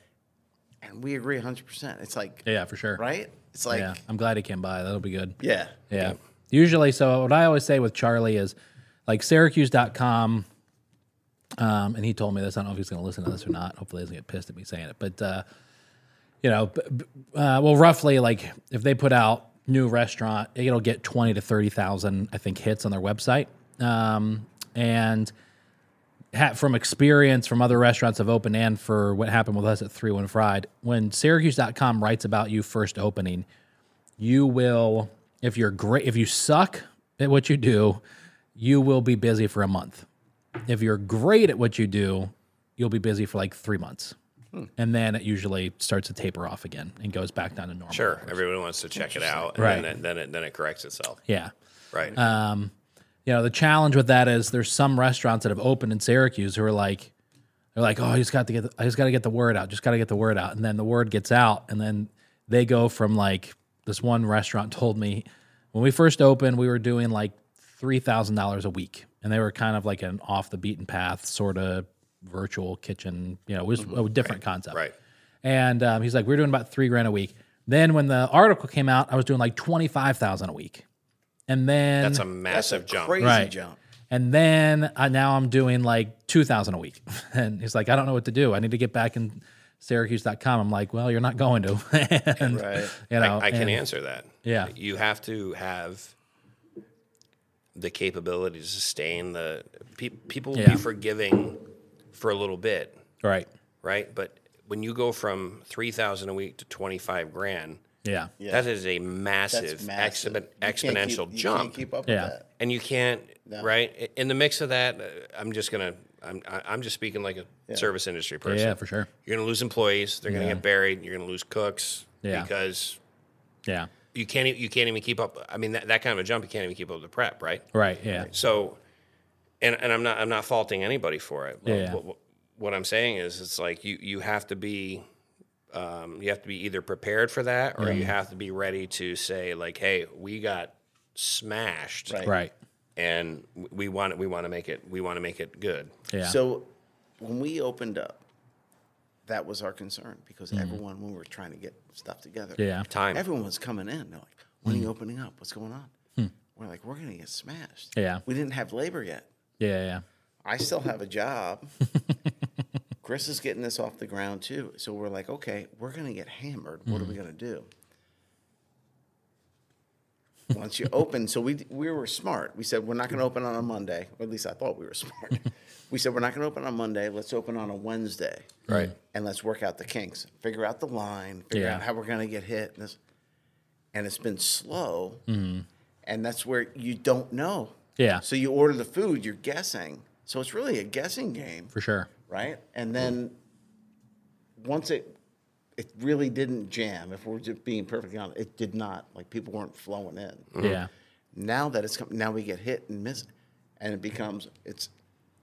And we agree 100%. It's like, Yeah, for sure. right? It's like, yeah. I'm glad he came by. That'll be good. yeah. Yeah. Usually, so what I always say with Charlie is like Syracuse.com. Um, and he told me this. I don't know if he's going to listen to this or not. Hopefully, he doesn't get pissed at me saying it. But, uh, you know, uh, well, roughly, like if they put out new restaurant, it'll get 20 to 30,000, I think, hits on their website. Um, and ha- from experience from other restaurants I've opened and for what happened with us at 3 1 Fried, when Syracuse.com writes about you first opening, you will if you're great if you suck at what you do you will be busy for a month if you're great at what you do, you'll be busy for like three months. And then it usually starts to taper off again and goes back down to normal. Sure, everyone wants to check it out, and Right. then, it, then it then it corrects itself. Yeah. Right. Um, you know, the challenge with that is there's some restaurants that have opened in Syracuse who are like, they're like, oh, I just got to get, the, I just got to get the word out, just got to get the word out, and then the word gets out, and then they go from like this one restaurant told me when we first opened, we were doing like three thousand dollars a week, and they were kind of like an off the beaten path sort of virtual kitchen. You know, it was a different concept, right. and um, he's like, we're doing about three grand a week. Then when the article came out, I was doing like twenty five thousand a week, and then That's a That's a massive jump. crazy Right. jump. and then uh, now I'm doing like 2000 a week. And he's like, I don't know what to do. I need to get back in Syracuse.com. I'm like, well, you're not going to. and, Right. You know, I, I can and- answer that. Yeah. You have to have the capability to sustain the pe- people will Yeah. be forgiving for a little bit, Right. right? But when you go from three thousand a week to twenty five grand, Yeah. Yeah. that is a massive, That's massive. exhibi- You can't keep- exponential jump. Keep up Yeah. with that. and you can't No. right in the mix of that uh, i'm just gonna i'm I- i'm just speaking like a service industry person Yeah, for sure. you're gonna lose employees they're gonna Yeah. get buried you're gonna lose cooks Yeah. because Yeah. You can't you can't even keep up i mean that, that kind of a jump you can't even keep up with the prep right Right. Yeah. so and and i'm not i'm not faulting anybody for it Yeah, yeah. What, what i'm saying is it's like you you have to be um, you have to be either prepared for that or you have to be ready to say like hey we got smashed Right. Right. and we want it, we want to make it we want to make it good. Yeah. So when we opened up, that was our concern because Mm-hmm. everyone, when we were trying to get stuff together, yeah. Time. everyone was coming in. They're like, when are you opening up? What's going on? We're like, we're going to get smashed. Hmm. Yeah. We didn't have labor yet. Yeah. Yeah. I still have a job. Chris is getting this off the ground too. So we're like, okay, we're going to get hammered. What are we going to do? Once you open, so we we were smart. We said we're not going to open on a Monday. Or at least I thought we were smart. we said we're not going to open on Monday. Let's open on a Wednesday. Right. And let's work out the kinks. Figure out the line. Figure Yeah. out how we're going to get hit. And, this, and it's been slow. Mm-hmm. And that's where you don't know. Yeah. So you order the food, you're guessing. So it's really a guessing game, For sure. right? And then once it it really didn't jam, if we're just being perfectly honest, it did not. Like people weren't flowing in. Mm-hmm. Yeah. Now that it's come, now we get hit and miss, and it becomes it's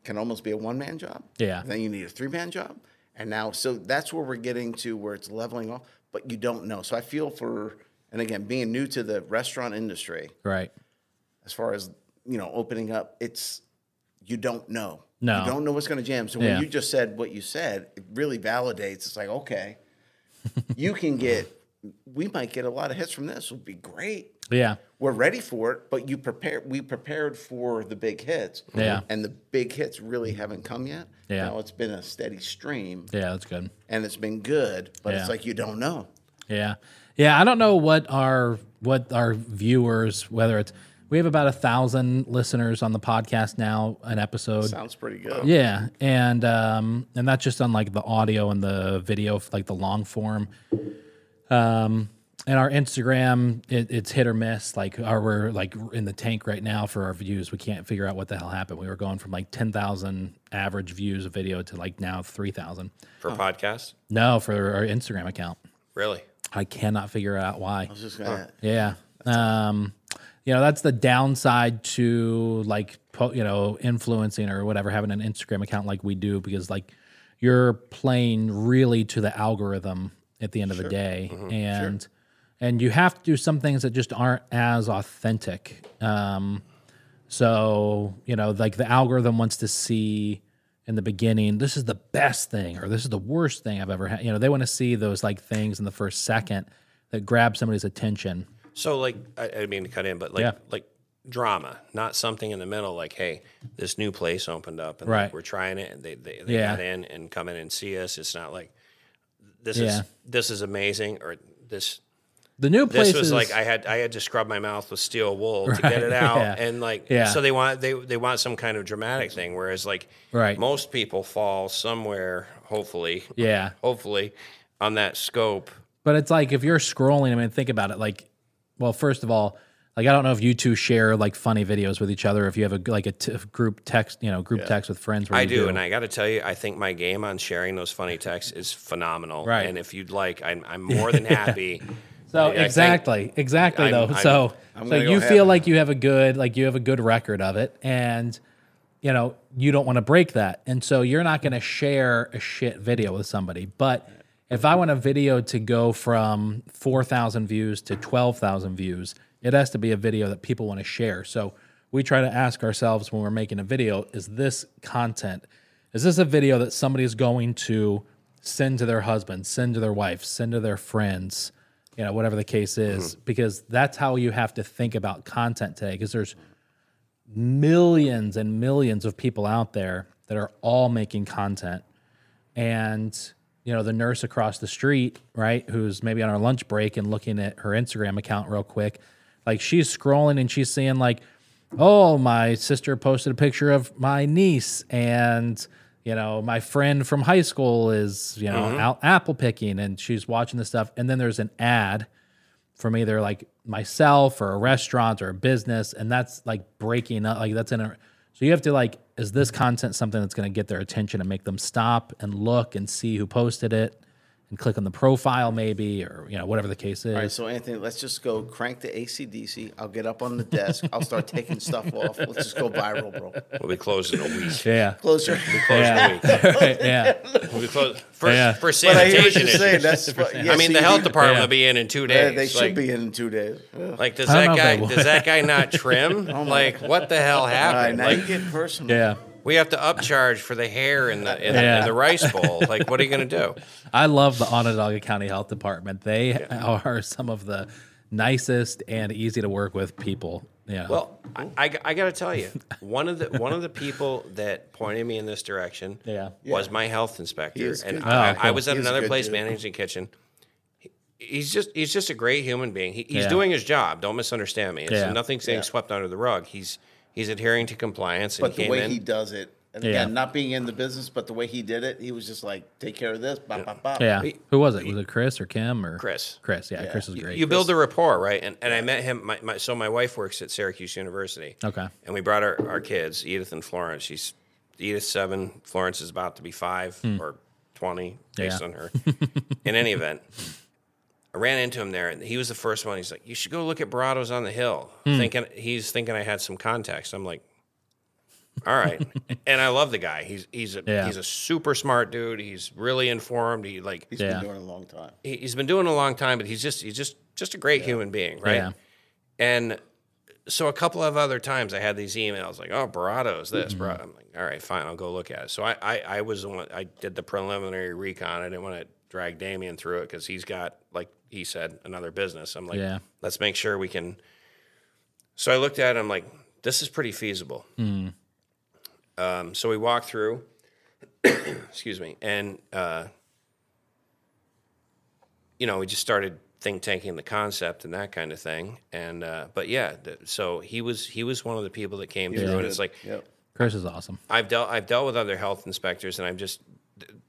can almost be a one man job. Yeah. Then you need a three man job, and now so that's where we're getting to where it's leveling off, but you don't know. So I feel for and again being new to the restaurant industry, Right. as far as you know opening up it's you don't know No. you don't know what's going to jam so Yeah. when you just said what you said it really validates it's like okay you can get we might get a lot of hits from this would be great Yeah. we're ready for it but you prepare we prepared for the big hits Yeah. and the big hits really haven't come yet Yeah. now it's been a steady stream Yeah. That's good. and it's been good but Yeah. it's like you don't know Yeah. Yeah. I don't know what our what our viewers, whether it's we have about a thousand listeners on the podcast now, an episode. sounds pretty good Yeah, and um, and that's just on like the audio and the video, like the long form. Um, and our Instagram, it, it's hit or miss. Like, our, we're like in the tank right now for our views. We can't figure out what the hell happened. We were going from like ten thousand average views a video to like now three thousand. For podcast. No, for our Instagram account, Really? I cannot figure out why. I was just gonna Yeah. Um, you know, that's the downside to like, po- you know, influencing or whatever, having an Instagram account like we do, because like you're playing really to the algorithm at the end of the day. And, and you have to do some things that just aren't as authentic. Um, so, you know, like the algorithm wants to see in the beginning, this is the best thing or this is the worst thing I've ever had. You know, they want to see those like things in the first second that grab somebody's attention. So like I, I didn't mean to cut in, but like Yeah. like drama, not something in the middle like, hey, this new place opened up and Right. like, we're trying it and they, they, they Yeah. got in and come in and see us. It's not like this Yeah. is this is amazing or this The new place this was is like I had I had to scrub my mouth with steel wool to get it out, yeah. and like Yeah. so they want they they want some kind of dramatic thing. Whereas like Right. most people fall somewhere, hopefully, yeah. hopefully, on that scope. But it's like if you're scrolling, I mean, think about it. Like, well, first of all, like I don't know if you two share like funny videos with each other. If you have a like a t- group text, you know, group text with friends. Where I you do, and I got to tell you, I think my game on sharing those funny texts is phenomenal. Right. And if you'd like, I'm, I'm more than happy. So I think- exactly, exactly I'm- though. I'm- so I'm so gonna you ahead. feel like you have a good like you have a good record of it, and you know you don't want to break that, and so you're not going to share a shit video with somebody. But if I want a video to go from four thousand views to twelve thousand views, it has to be a video that people want to share. So we try to ask ourselves when we're making a video: Is this content? Is this a video that somebody is going to send to their husband, send to their wife, send to their friends? you know, whatever the case is, mm-hmm. because that's how you have to think about content today. Because there's millions and millions of people out there that are all making content. And, you know, the nurse across the street, right, who's maybe on her lunch break and looking at her Instagram account real quick, like she's scrolling and she's seeing, like, oh, my sister posted a picture of my niece and, you know, my friend from high school is, you know, mm-hmm. out apple picking and she's watching this stuff. And then there's an ad from either like myself or a restaurant or a business. And that's like breaking up, like that's in a, so you have to like, is this content something that's going to get their attention and make them stop and look and see who posted it and click on the profile maybe, or, you know, whatever the case is. All right, so Anthony, let's just go crank the ACDC. I'll get up on the desk. I'll start taking stuff off. Let's just go viral, bro. We'll be closed in a week. Yeah. Closer. Closed in a Yeah. week. Right, yeah. We'll be closed for, Yeah. for But I hear what sanitation you're saying. That's what, yeah, I mean, see, the health department Yeah. will be in in two Yeah, days. they should like, be in in two days. Ugh. Like, does that guy they will. does that guy not trim? Oh like, what the hell All right, happened? now like, you get personal. Yeah. We have to upcharge for the hair in the in, the Yeah. in the rice bowl. Like, what are you going to do? I love the Onondaga County Health Department. They are some of the nicest and easy to work with people. Yeah. Well, I, I, I got to tell you, one of the one of the people that pointed me in this direction Yeah. was my health inspector, is and good. I, Oh, I was at He is a another place dude. managing kitchen. He's just he's just a great human being. He, he's Yeah. doing his job. Don't misunderstand me. It's Yeah. nothing's getting swept under the rug. He's he's adhering to compliance. And But he the came way in. he does it, and Yeah. again, not being in the business, but the way he did it, he was just like, take care of this, bop, bop, bop. yeah. Who was it? Was it Chris or Kim or Chris. Chris. Yeah. Chris is great. you build a rapport, right? And and I met him. My, my, so my wife works at Syracuse University. Okay. And we brought our, our kids, Edith and Florence. She's Edith's seven. Florence is about to be five or twenty, based Hmm. Yeah. on her. In any event, I ran into him there, and he was the first one. He's like, "You should go look at Barados on the Hill." Hmm. Thinking he's thinking I had some contacts. I'm like, "All right." and I love the guy. He's he's a Yeah. he's a super smart dude. He's really informed. He like He's Yeah. been doing it a long time. he- he's been doing it a long time, but he's just he's just just a great human being, right? Yeah. And so a couple of other times I had these emails like, "Oh, Barado's this." Mm-hmm. Barado. I'm like, "All right, fine, I'll go look at it." So I I, I was the one I did the preliminary recon. I didn't want to drag Damien through it because he's got like he said another business. I'm like, Yeah. let's make sure we can. So I looked at it. I'm like, this is pretty feasible. Mm. Um, so we walked through. excuse me, and uh, you know, we just started think tanking the concept and that kind of thing. And uh, but yeah, th- so he was he was one of the people that came through, and it's like Yep. Chris is awesome. I've dealt I've dealt with other health inspectors, and I'm just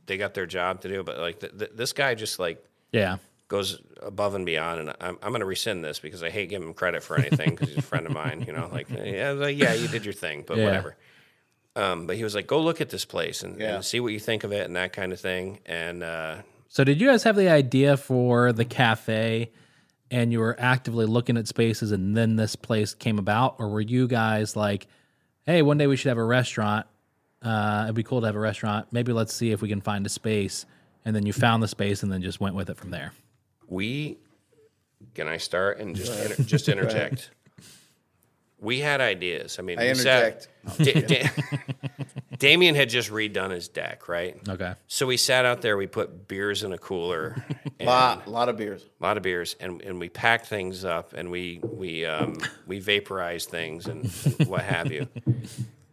they got their job to do, but like th- th- this guy just like Yeah. goes above and beyond, and I'm, I'm going to rescind this because I hate giving him credit for anything because he's a friend of mine. You know, like yeah, like, yeah, you did your thing, but Yeah. whatever. Um, but he was like, go look at this place and, Yeah. and see what you think of it and that kind of thing. And uh, So did you guys have the idea for the cafe and you were actively looking at spaces and then this place came about or were you guys like hey one day we should have a restaurant uh, it'd be cool to have a restaurant maybe let's see if we can find a space and then you found the space and then just went with it from there we can I start and just inter- just interject. We had ideas. I mean, I we sat- interject. Da- Da- Damien had just redone his deck, right? okay So we sat out there. We put beers in a cooler, and Lot, lot of beers. a lot of beers, and, and we packed things up, and we we um, we vaporized things and, and what have you.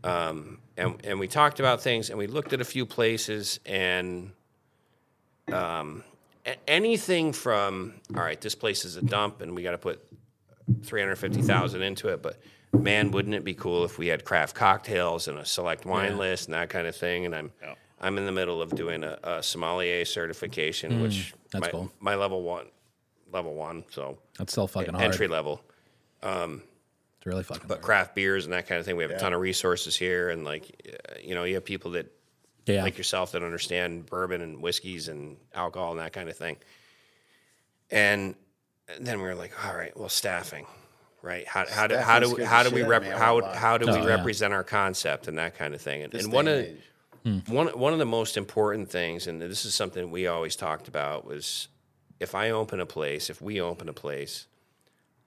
Um, and and we talked about things, and we looked at a few places, and um, anything from all right, this place is a dump, and we got to put three hundred fifty thousand into it, but man, wouldn't it be cool if we had craft cocktails and a select wine list and that kind of thing? And I'm I'm in the middle of doing a, a sommelier certification, which that's my, cool. my level one, level one, so that's still fucking hard entry level. It's really fucking. but hard. craft beers and that kind of thing. We have a ton of resources here, and like, uh, you know, you have people that yeah, like yourself that understand bourbon and whiskeys and alcohol and that kind of thing. And then we were like, all right, well, staffing, right? How, how do how do scares how do we rep, of me. I how how do Oh, we yeah. represent our concept and that kind of thing? And, and one of and one one of the most important things, and this is something we always talked about, was if I open a place, if we open a place,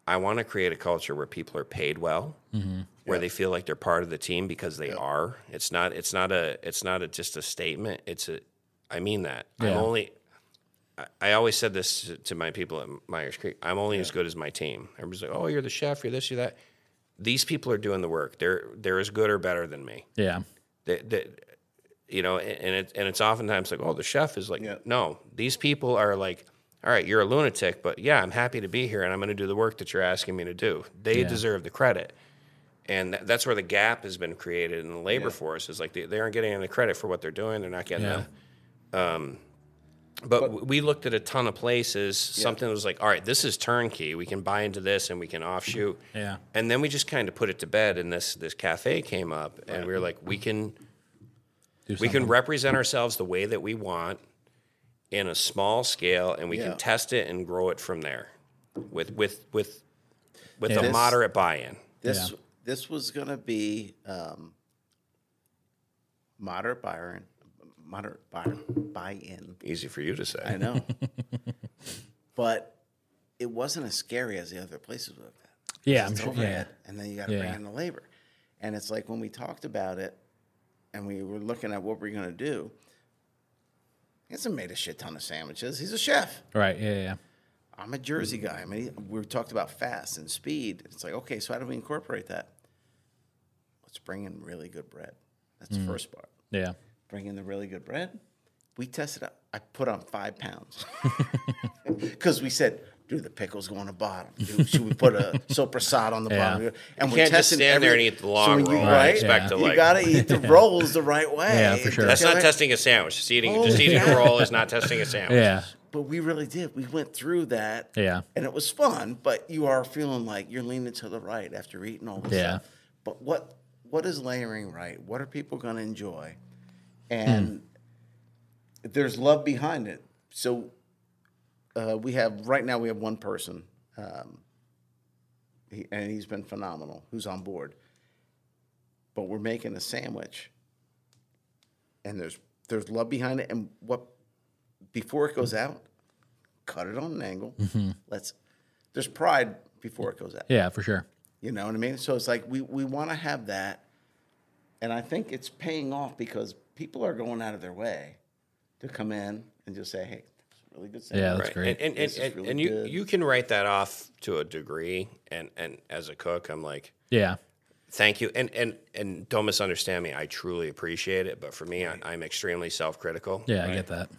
I want to create a culture where people are paid well, mm-hmm. where they feel like they're part of the team because they are. It's not. It's not a. It's not a, just a statement. It's a. I mean that. I'm only. I- I always said this to- to my people at Meier's Creek. I'm only as good as my team. Everybody's like, "Oh, you're the chef. You're this. You're that." These people are doing the work. They're they're as good or better than me yeah, that, that you know, and and it and it's oftentimes like, oh, the chef is like, Yeah. no, these people are like, all right, you're a lunatic, but yeah, I'm happy to be here and I'm going to do the work that you're asking me to do. They Yeah. deserve the credit. And that, that's where the gap has been created in the labor force is like they, they aren't getting any credit for what they're doing. They're not getting Yeah. the, um, but, w we looked at a ton of places. Something was like, all right, this is turnkey. We can buy into this and we can offshoot. Yeah. And then we just kind of put it to bed, and this this cafe came up, and we were like, we can we can represent ourselves the way that we want in a small scale, and we Yeah. can test it and grow it from there, with with with with Yeah. a This- moderate buy-in. This Yeah. this was gonna be um, moderate buy-in, moderate buy buy-in. Easy for you to say. I know, but it wasn't as scary as the other places we've had. Yeah, I'm sure. overhead, Yeah, and then you got to Yeah. bring in the labor, and it's like when we talked about it, and we were looking at what we're gonna do. He hasn't made a shit ton of sandwiches. He's a chef. right. Yeah, yeah, I'm a Jersey guy. I mean, we talked about fast and speed. It's like, okay, so how do we incorporate that? Let's bring in really good bread. That's the mm-hmm. first part. yeah. Bring in the really good bread. We tested out. I put on five pounds because we said, dude, the pickle's going to bottom. Dude, should we put a soprasad on the Yeah. bottom? And You can't just stand there and eat the long roll and right? expect Yeah. to you like. got to eat the rolls the right way. Yeah, for sure. That's not testing a sandwich. Just eating Oh, just eating yeah. a roll is not testing a sandwich. Yeah, But we really did. We went through that. Yeah. And it was fun, but you are feeling like you're leaning to the right after eating all this Yeah. stuff. But what what is layering right? What are people going to enjoy? And hmm. there's love behind it. So uh, we have right now we have one person, um, he, and he's been phenomenal. Who's on board? But we're making a sandwich, and there's there's love behind it. And what before it goes out, cut it on an angle. Let's there's pride before it goes out. yeah, for sure. You know what I mean? So it's like we, we want to have that. And I think it's paying off because people are going out of their way to come in and just say, hey, really good sandwich. Yeah, that's Right. great. And and, This and, really and you good. you can write that off to a degree. And and as a cook, I'm like, Yeah, thank you. And and and don't misunderstand me. I truly appreciate it. But for me, I, I'm extremely self-critical. yeah, I get that.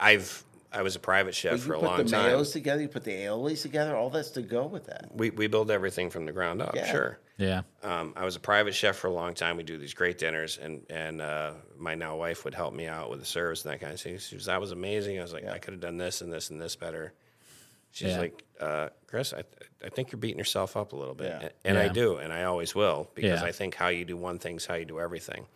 I've I was a private chef But for a long time. you put the time. mayos together, you put the aiolis together, all that's to go with that. We we build everything from the ground up. Yeah. Sure. Yeah, Um, I was a private chef for a long time. We do these great dinners, and and uh, my now wife would help me out with the service and that kind of thing. She was, that was amazing. I was like, I could have done this and this and this better. She's Yeah. like, uh, Chris, I, I think you're beating yourself up a little bit, Yeah. and, and I do, and I always will because Yeah. I think how you do one thing is how you do everything.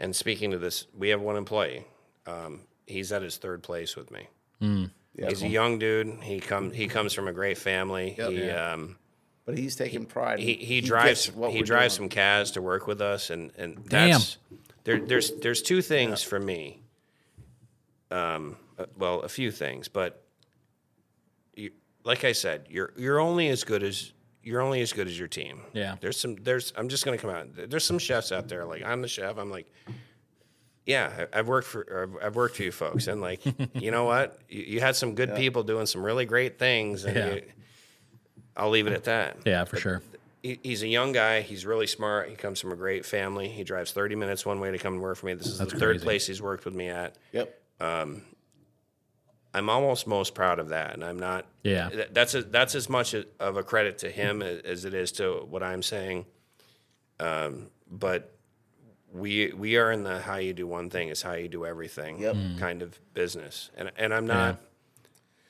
And speaking to this, we have one employee. Um, he's at his third place with me. He's a young dude. He come he comes from a great family. Yep. he Yeah. um, But he's taking pride. he, he gets drives what he drives doing. some Caz to work with us, and and Damn. that's there. There's there's two things for me. Um, uh, well, a few things, but you, like I said, you're you're only as good as you're only as good as your team. Yeah. There's some there's I'm just gonna come out. There's some chefs out there like I'm the chef. I'm like. Yeah, I've worked for I've- I've worked for you folks, and like, you know what? You, you had some good people doing some really great things, and Yeah. you, I'll leave it at that yeah, for sure. he, he's a young guy. He's really smart. He comes from a great family. He drives 30 minutes one way to come and work for me. This is That's the third place he's worked with me at. Yep. Um, I'm almost most proud of that, and I'm not. Yeah. That's a, that's as much of a credit to him as, as it is to what I'm saying. Um, but we we are in the how you do one thing is how you do everything Yep. Mm. kind of business, and and I'm not.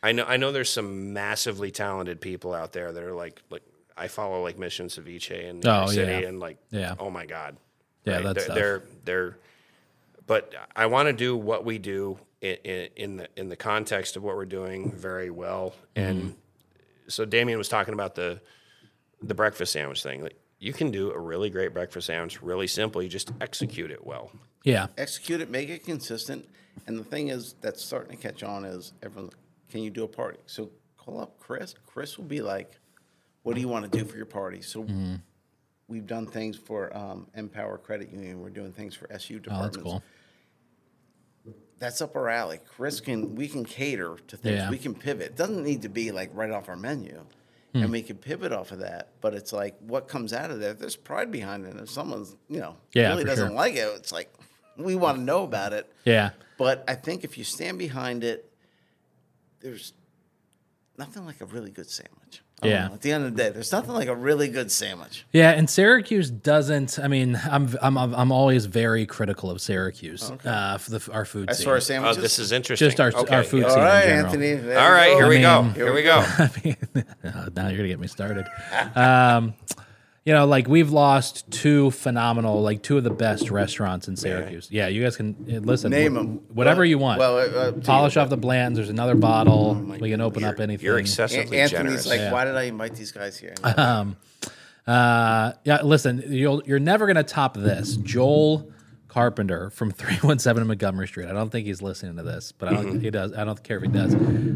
I know I know there's some massively talented people out there that are like like I follow like Mission Ceviche in New Oh, City, yeah. and like, Yeah. oh my god, Yeah, right? that they're, they're they're. But I want to do what we do in, in, in the in the context of what we're doing very well, and mm. so Damien was talking about the the breakfast sandwich thing. Like, you can do a really great breakfast sandwich, really simple. You just execute it well. Yeah. execute it, make it consistent. And the thing is that's starting to catch on is everyone, can you do a party? So call up Chris. Chris will be like, what do you want to do for your party? So Mm-hmm. we've done things for um, Empower Credit Union. We're doing things for SU Oh, departments. that's cool. That's up our alley. Chris can, we can cater to things. Yeah. We can pivot. It doesn't need to be like right off our menu. Hmm. And we can pivot off of that. But it's like what comes out of there, there's pride behind it. If someone's, you know, Yeah, really doesn't sure. like it, it's like, we want to know about it. Yeah. But I think if you stand behind it, there's nothing like a really good sandwich. I don't Yeah. know. At the end of the day, there's nothing like a really good sandwich. Yeah, and Syracuse doesn't. I mean, I'm I'm I'm always very critical of Syracuse uh, for the our food. As scene. far as Oh, sandwiches, this is interesting. Just our- Okay, our food yeah. all scene in right, general. Anthony. there All you right, here we go. Here we go. I mean, now you're gonna get me started. Um, you know, like we've lost two phenomenal, like two of the best restaurants in Syracuse. Yeah, you guys can uh, listen. Name wh- 'em. Whatever Well- you want. well, uh, uh, to Polish off the Blanton's. There's another bottle. Oh we can open up anything. You're An- excessively Anthony's generous. like, Yeah. why did I invite these guys here? Uh, yeah, listen, you'll, you're never going to top this. Joel Carpenter from 317 Montgomery Street. I don't think he's listening to this, but I don't he does. I don't care if he does.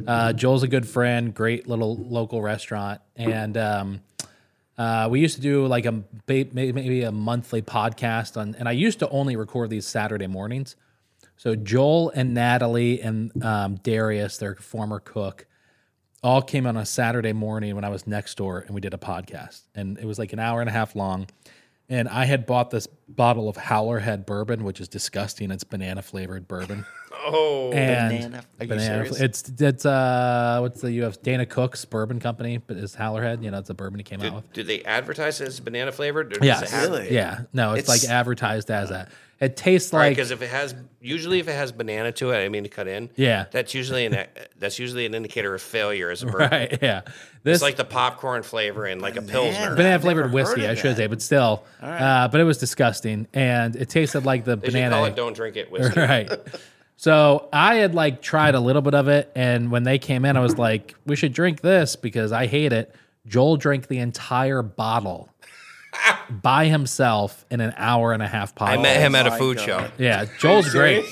Uh, Joel's a good friend, great little local restaurant, and um, uh, we used to do like a maybe a monthly podcast on, and I used to only record these Saturday mornings. So Joel and Natalie and um, Darius, their former cook, all came on a Saturday morning when I was next door and we did a podcast. And it was like an hour and a half long. And I had bought this bottle of Howler Head bourbon, which is disgusting. It's banana flavored bourbon. Oh, And Banana- are you serious? It's it's uh what's the you have Dana Cook's bourbon company, but it's Howler Head. You know, it's a bourbon he came out with. Do they advertise it as banana flavored? Or Yeah, have- Really? yeah. No, it's, It's- like advertised as that. It tastes Right, like because if it has, usually if it has banana to it, I mean to cut in. Yeah. that's usually an that's usually an indicator of failure as a bourbon. right, yeah. This It's like the popcorn flavor and like a pilsner. banana flavored whiskey, I should say, but still. Uh, but it was disgusting, and it tasted like the They banana. call it "Don't drink it" whiskey. right. So I had like tried a little bit of it, and when they came in, I was like, "We should drink this because I hate it." Joel drank the entire bottle by himself in an hour and a half I met him at a food show. Yeah, Joel's great.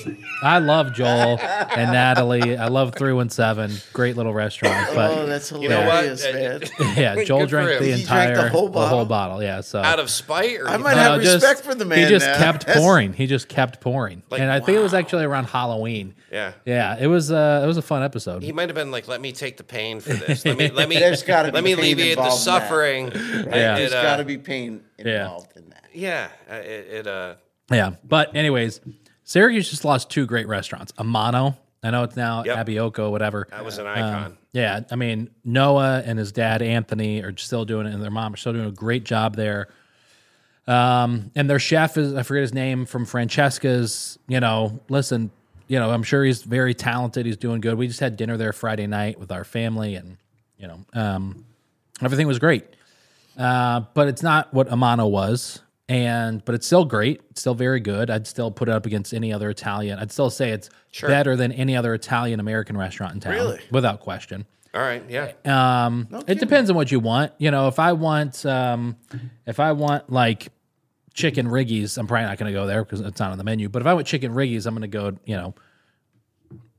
I love Joel and Natalie. I love Three One Seven. Great little restaurant. oh, But that's know hilarious, what? man. yeah, Joel Good drank the He entire drank the whole the whole bottle? bottle. Yeah, so Out of spite, or I might No, have just- respect for the man. He just now. kept That's- pouring. He just kept pouring, Like, and I think it was actually around Halloween. yeah. Yeah, it was. Uh, it was a fun episode. He might have been like, "Let me take the pain for this. Let me let me There's gotta be let me pain alleviate the involved in suffering." Yeah. It, There's uh, got to be pain Yeah. involved in that. yeah. uh, It, it uh, Yeah, but anyways, Syracuse just lost two great restaurants. Amano, I know it's now Yep. Abioko, whatever. that was an Um, icon. yeah, I mean Noah and his dad Anthony are still doing it, and their mom are still doing a great job there. Um, and their chef is I forget his name from Francesca's. You know, listen, you know, I'm sure he's very talented. He's doing good. We just had dinner there Friday night with our family, and you know, um, everything was great. Uh, but it's not what Amano was, and but it's still great. It's still very good. I'd still put it up against any other Italian. I'd still say it's better than any other Italian American restaurant in town, Really? without question. All right, yeah. Um, it depends on what you want. You know, if I want, um, if I want like chicken riggies, I'm probably not going to go there because it's not on the menu. But if I want chicken riggies, I'm going to go. You know,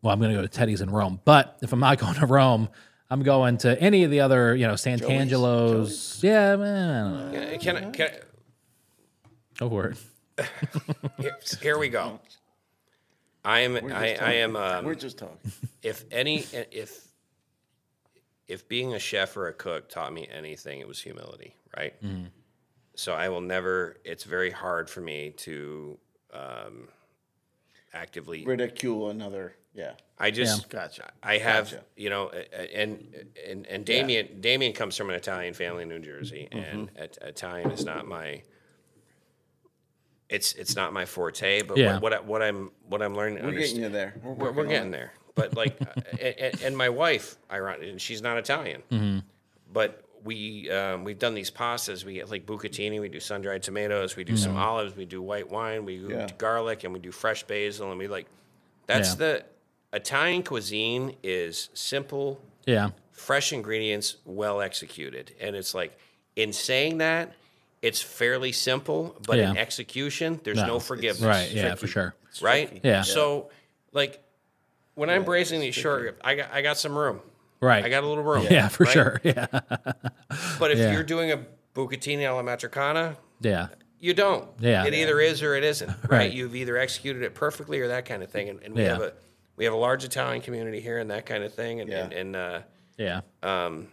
well, I'm going to go to Teddy's in Rome. But if I'm not going to Rome, I'm going to any of the other, you know, Sant'Angelo's. Yeah, man, I don't know. Can I, can I, go for it. here, here we go. I am I, I am um, We're just talking. if any if if being a chef or a cook taught me anything, it was humility, right? So I will never. It's very hard for me to um, actively. Ridicule another. Yeah. I just Gotcha. I have Gotcha. you know, a- a- and and and Damien Damien comes from an Italian family in New Jersey, Mm-hmm. and it, Italian is not my. It's it's not my forte, but Yeah. what, what I, what I'm what I'm learning. to We're getting you there. We're, we're, we're getting it. there. But like, and, and my wife, ironically, and she's not Italian, Mm-hmm. but we um, we've done these pastas. We get like bucatini. We do sun dried tomatoes. We do some olives. We do white wine. We do Yeah. garlic, and we do fresh basil. And we like that's Yeah. the Italian cuisine is simple, Yeah. fresh ingredients, well executed. And it's like in saying that, it's fairly simple, but in execution, there's No, no, forgiveness. Right. Yeah, for sure. Right? Yeah. So, like, when I'm braising these short ribs, I got I got some room. Right. I got a little room. yeah, for right? sure. Yeah. But if Yeah. you're doing a bucatini alla matricana, Yeah. you don't. Yeah. It either is or it isn't. Right. Right. You've either executed it perfectly or that kind of thing. And, and we Yeah. have a we have a large Italian community here and that kind of thing. And Yeah. and, and uh, Yeah. um,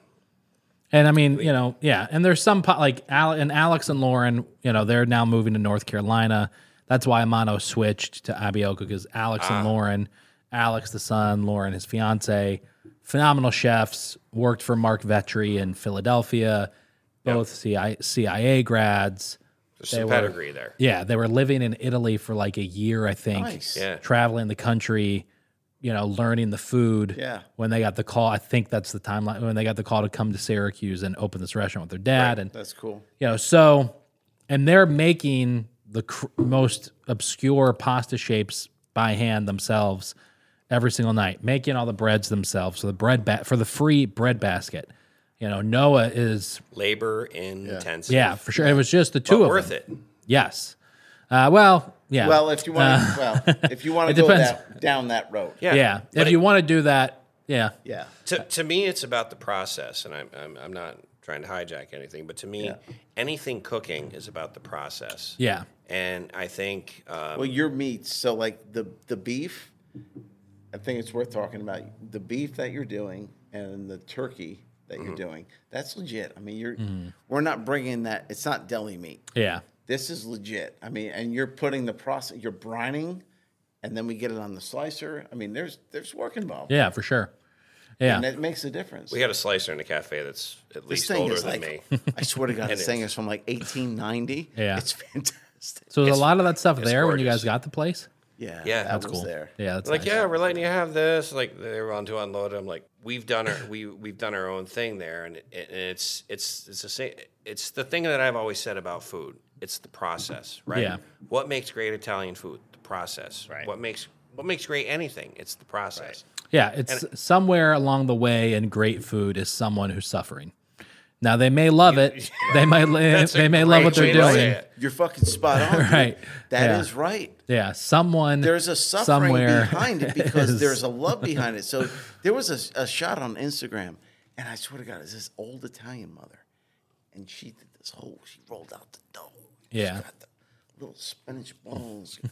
And I mean, you know, yeah. And there's some po- like Al- and Alex and Lauren, you know, they're now moving to North Carolina. That's why Amano switched to Abioka because Alex and Lauren, Alex the son, Lauren his fiance, phenomenal chefs. Worked for Mark Vetri in Philadelphia, both CIA, CIA grads. there's They some were- pedigree there. Yeah, they were living in Italy for like a year, I think. Nice. Yeah. Traveling the country, you know, learning the food. Yeah. When they got the call, I think that's the timeline when they got the call to come to Syracuse and open this restaurant with their dad, and That's cool. you know, so and they're making the cr- most obscure pasta shapes by hand themselves every single night, making all the breads themselves. So the bread ba- for the free bread basket. You know, Noah is Labor intensive. yeah for sure. It was just the two But of worth them. it. Yes. Uh, well, yeah. Well, if you want, to, well, if you want to go depends. that, down that road, Yeah. yeah. If it- you want to do that, yeah. yeah, to, to me, it's about the process, and I'm, I'm, I'm not trying to hijack anything, but to me, Yeah. anything cooking is about the process. Yeah. And I think, um, Well, your meats. So, like the the beef, I think it's worth talking about. The beef that you're doing and the turkey that Mm-hmm. you're doing, that's legit. I mean, you're we're not bringing that. It's not deli meat. Yeah. This is legit. I mean, and you're putting the process. You're brining, and then we get it on the slicer. I mean, there's there's work involved, Yeah, for sure. Yeah. and that makes a difference. we got a slicer in the cafe that's at this least thing older is than like, me. I swear to God, It this thing is. is from like 1890. Yeah. it's fantastic. so there's it's- a lot of that stuff it's there when you guys got the place. Yeah, Yeah, that that's was Cool. there. Yeah, that's like, nice. yeah, we're letting you have this. Like they were on to unload. I'm like, we've done our we we've done our own thing there, and, it, and it's it's it's the same. It's the thing that I've always said about food. It's the process, right? Yeah. What makes great Italian food? The process. Right. What makes what makes great anything? It's the process. Yeah, it's somewhere along the way in great food is someone who's suffering. Now they may love it. They might they may love what they're way to say doing. You're fucking spot on. dude. Right. That is Yeah. right. Yeah, someone There's a suffering somewhere behind it because is- there's a love behind it. So there was a, a shot on Instagram, and I swear to God, it's this old Italian mother, and she did this whole. She rolled out the dough. Yeah. Got the little spinach balls.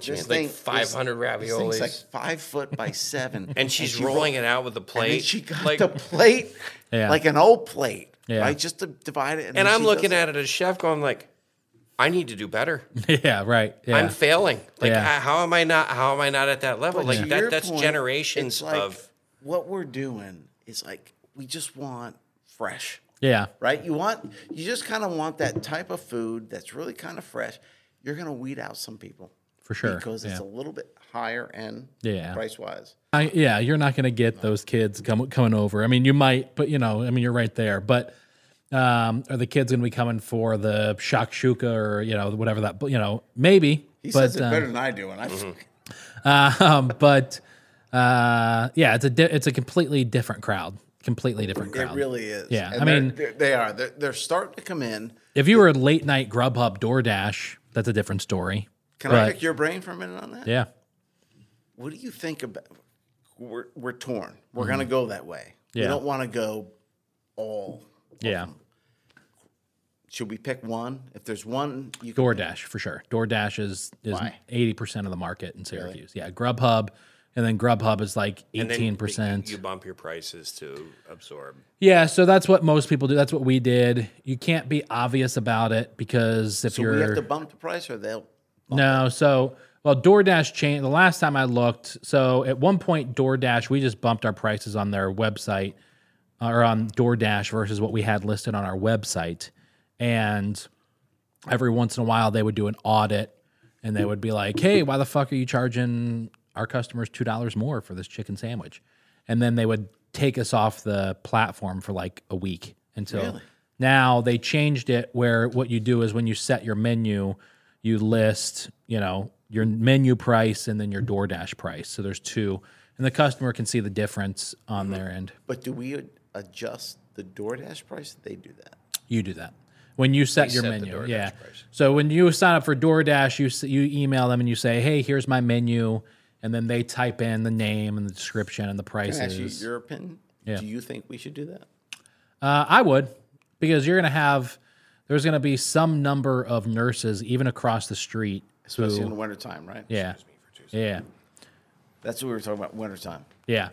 She This like thing- 500 this thing's like raviolis. five foot by seven, And she's she rolling rolled- it out with the And plate. then she got like, the plate, Yeah. like an old plate, Yeah. right? Just to divide it. and then I'm looking at it as chef, going like, I need to do better. yeah, right. Yeah. I'm failing. Like, Yeah. how- how am I not? How am I not at that level? But like that. That's point, generations like of. what we're doing is like we just want fresh. Yeah. right? You want you just kind of want that type of food that's really kind of fresh. You're gonna weed out some people For sure. because it's yeah. a little bit higher end, Yeah. price wise. I, yeah, you're not going to get those kids come, coming over. I mean, you might, but you know, I mean, you're right there. But um, are the kids going to be coming for the shakshuka or you know whatever that? You know, maybe. He but, says it um, better than I do, and I Mm-hmm. um, but uh, yeah, it's a di- it's a completely different crowd. Completely different it really is. Yeah, And I they're- mean- they're, they are. They're, they're starting to come in. If you were a late night Grubhub DoorDash, that's a different story. Can I pick your brain for a minute on that? Yeah. What do you think about? We're we're torn. We're gonna go that way. We Mm-hmm. Don't want to go all. Yeah. Should we pick one? If there's one, you can DoorDash for sure. DoorDash is is eighty percent of the market in Syracuse. Yeah, Grubhub, and then Grubhub is like eighteen percent. you bump your prices to absorb. Yeah, so that's what most people do. That's what we did. You can't be obvious about it because if So you're we have to bump the price, or they'll. no, so well, DoorDash changed. The last time I looked, so at one point, DoorDash we just bumped our prices on their website uh, or on DoorDash versus what we had listed on our website, and every once in a while they would do an audit and they would be like, "Hey, why the fuck are you charging our customers two dollars more for this chicken sandwich?" And then they would take us off the platform for like a week until Really? now they changed it where what you do is when you set your menu, you list, you know, your menu price and then your DoorDash price. So there's two, and the customer can see the difference on mm-hmm. their end. But do we adjust the DoorDash price? They do that. You do that when you set your set menu. DoorDash yeah. price. So when you sign up for DoorDash, you you email them and you say, "Hey, here's my menu," and then they type in the name and the description and the Can I ask you prices. your opinion? Yeah. Do you think we should do that? Uh, I would, because you're going to have there's going to be some number of nurses even across the street. Especially who, in the wintertime, right? yeah, yeah, That's what we were talking about, wintertime. yeah.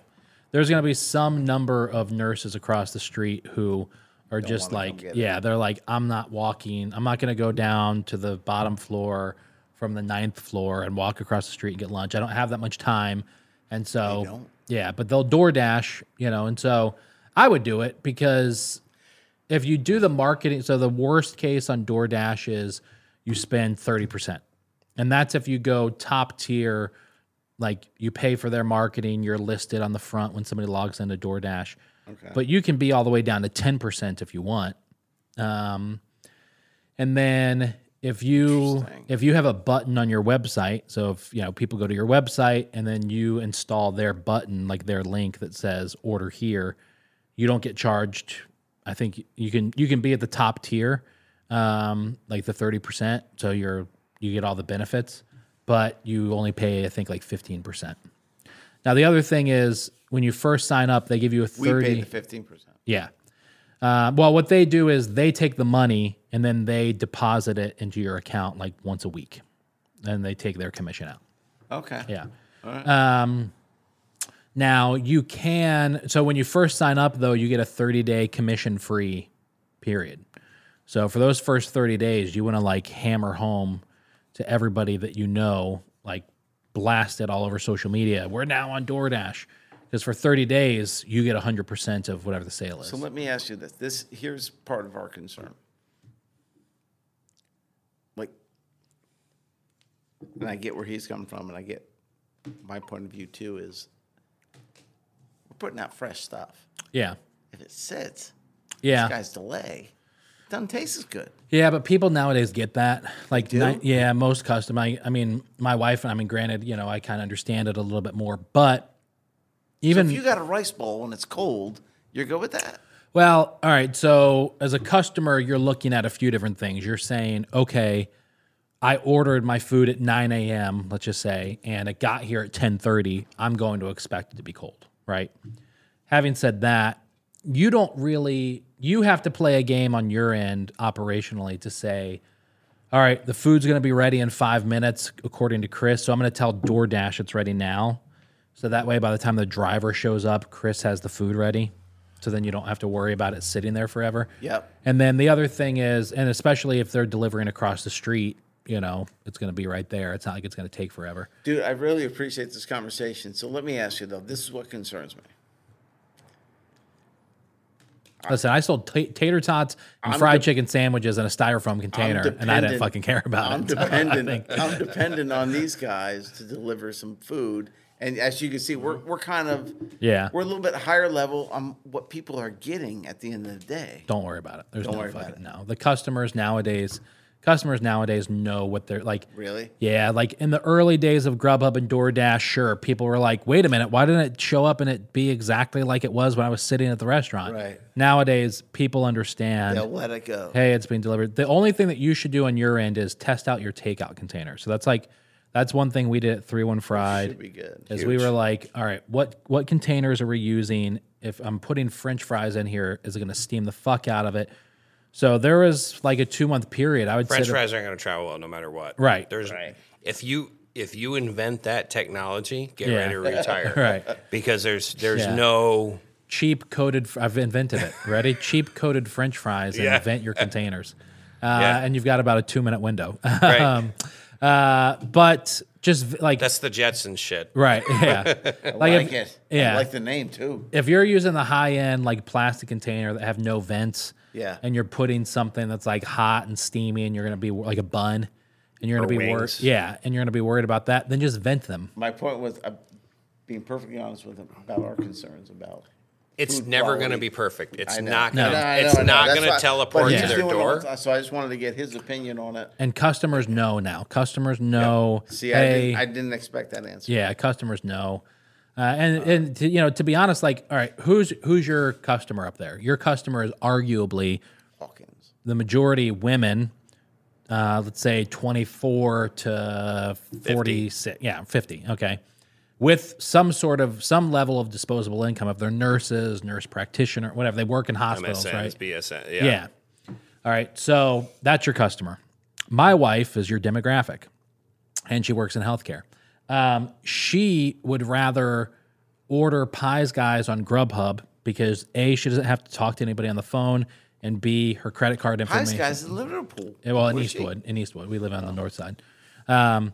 There's going to be some number of nurses across the street who are just wanna come like, get it. yeah, they're like, I'm not walking. I'm not going to go down to the bottom floor from the ninth floor and walk across the street and get lunch. I don't have that much time, and so yeah. But they'll DoorDash, you know, and so I would do it because if you do the marketing, so the worst case on DoorDash is you spend 30%. And that's if you go top tier, like you pay for their marketing, you're listed on the front when somebody logs into DoorDash. Okay. But you can be all the way down to 10% if you want. Um, and then if you if you have a button on your website, so if you know people go to your website and then you install their button, like their link that says order here, you don't get charged. I think you can you can be at the top tier, um, like the thirty percent, so you're you get all the benefits, but you only pay I think like fifteen percent. Now the other thing is when you first sign up, they give you a we thirty. pay the fifteen percent. Yeah. Uh, well, what they do is they take the money and then they deposit it into your account like once a week, and they take their commission out. Okay. Yeah. Um, now you can. So when you first sign up, though, you get a 30 day commission free period. So for those first 30 days, you want to like hammer home to everybody that you know, like blast it all over social media. We're now on DoorDash. Because for 30 days, you get 100% of whatever the sale is. So let me ask you this. This here's part of our concern. Like, and I get where he's coming from, and I get my point of view too. Is we're putting out fresh stuff. yeah. If it sits, Yeah. this guy's delay doesn't taste as good. Yeah, but people nowadays get that. Like, do? ni- yeah, most custom. I, I mean, my wife. And I mean, granted, you know, I kind of understand it a little bit more, but even If you got a rice bowl and it's cold, you're good with that. well, all right. So as a customer, you're looking at a few different things. You're saying, okay, I ordered my food at 9 a.m. Let's just say, and it got here at 10:30. I'm going to expect it to be cold, right? Having said that, you don't really. You have to play a game on your end operationally to say, all right, the food's going to be ready in five minutes, according to Chris. So I'm going to tell DoorDash it's ready now. So that way, by the time the driver shows up, Chris has the food ready. So then you don't have to worry about it sitting there forever. Yep. And then the other thing is, and especially if they're delivering across the street, you know, it's going to be right there. It's not like it's going to take forever. Dude, I really appreciate this conversation. So let me ask you though, this is what concerns me. Listen, I sold ta tater tots and I'm fried de- chicken sandwiches in a styrofoam container, and I didn't fucking care about I'm it. Dependent. I'm dependent on these guys to deliver some food. And as you can see, we're mm-hmm. we're kind of Yeah. we're a little bit higher level on what people are getting at the end of the day. Don't worry about it. There's Don't no worry about it. no. The customers nowadays, customers nowadays know what they're like. Really? Yeah, like in the early days of Grubhub and DoorDash, sure, people were like, "Wait a minute, why didn't it show up and it be exactly like it was when I was sitting at the restaurant?" Right. Nowadays, people understand. They'll let it go. Hey, it's being delivered. The only thing that you should do on your end is test out your takeout container. So that's like, that's one thing we did at Three One Fried. Should be good. Is we were like, all right, what what containers are we using? If I'm putting French fries in here, is it going to steam the fuck out of it? So there was like a two month period. I would French say, fries aren't going to travel well no matter what. Right. There's Right. if you if you invent that technology, get Yeah. ready to retire. Right. Because there's there's Yeah. no cheap coated. I've invented it. Ready? cheap coated French fries and Yeah. invent your containers. Uh, Yeah. And you've got about a two minute window. right. um, uh, but just like That's the Jetson shit. right, yeah. I like like, if- it. yeah. I like the name too. if you're using the high end like plastic container that have no vents, Yeah. and you're putting something that's like hot and steamy, and you're gonna be like a bun, and you're gonna Or be worried, yeah, and you're gonna be worried about that, then just vent them. My point was, I'm being perfectly honest with him about our concerns about It's food never going to be perfect. It's I know. not No. going I know, I to. It's know, I know. not That's going to why- teleport but to their doing it the door. time, So I just wanted to get his opinion on it. And customers know now. Customers know. See, I, hey, didn't, I didn't expect that answer. yeah, customers know. Uh, and and to, you know, to be honest, like, all right, who's who's your customer up there? Your customer is arguably Hawkins. the majority women. Uh, let's say twenty four to forty six. Yeah, fifty. Okay, with some sort of some level of disposable income. If they're nurses, nurse practitioner, whatever, they work in hospitals, MSNs, right? BSN. Yeah. Yeah. All right. So that's your customer. My wife is your demographic, and she works in healthcare. Um, she would rather order Pies Guys on Grubhub because A, she doesn't have to talk to anybody on the phone, and B, her credit card information. Pies guys in Liverpool. Well, in Where's she? Eastwood, in Eastwood, we live on the north side. Um,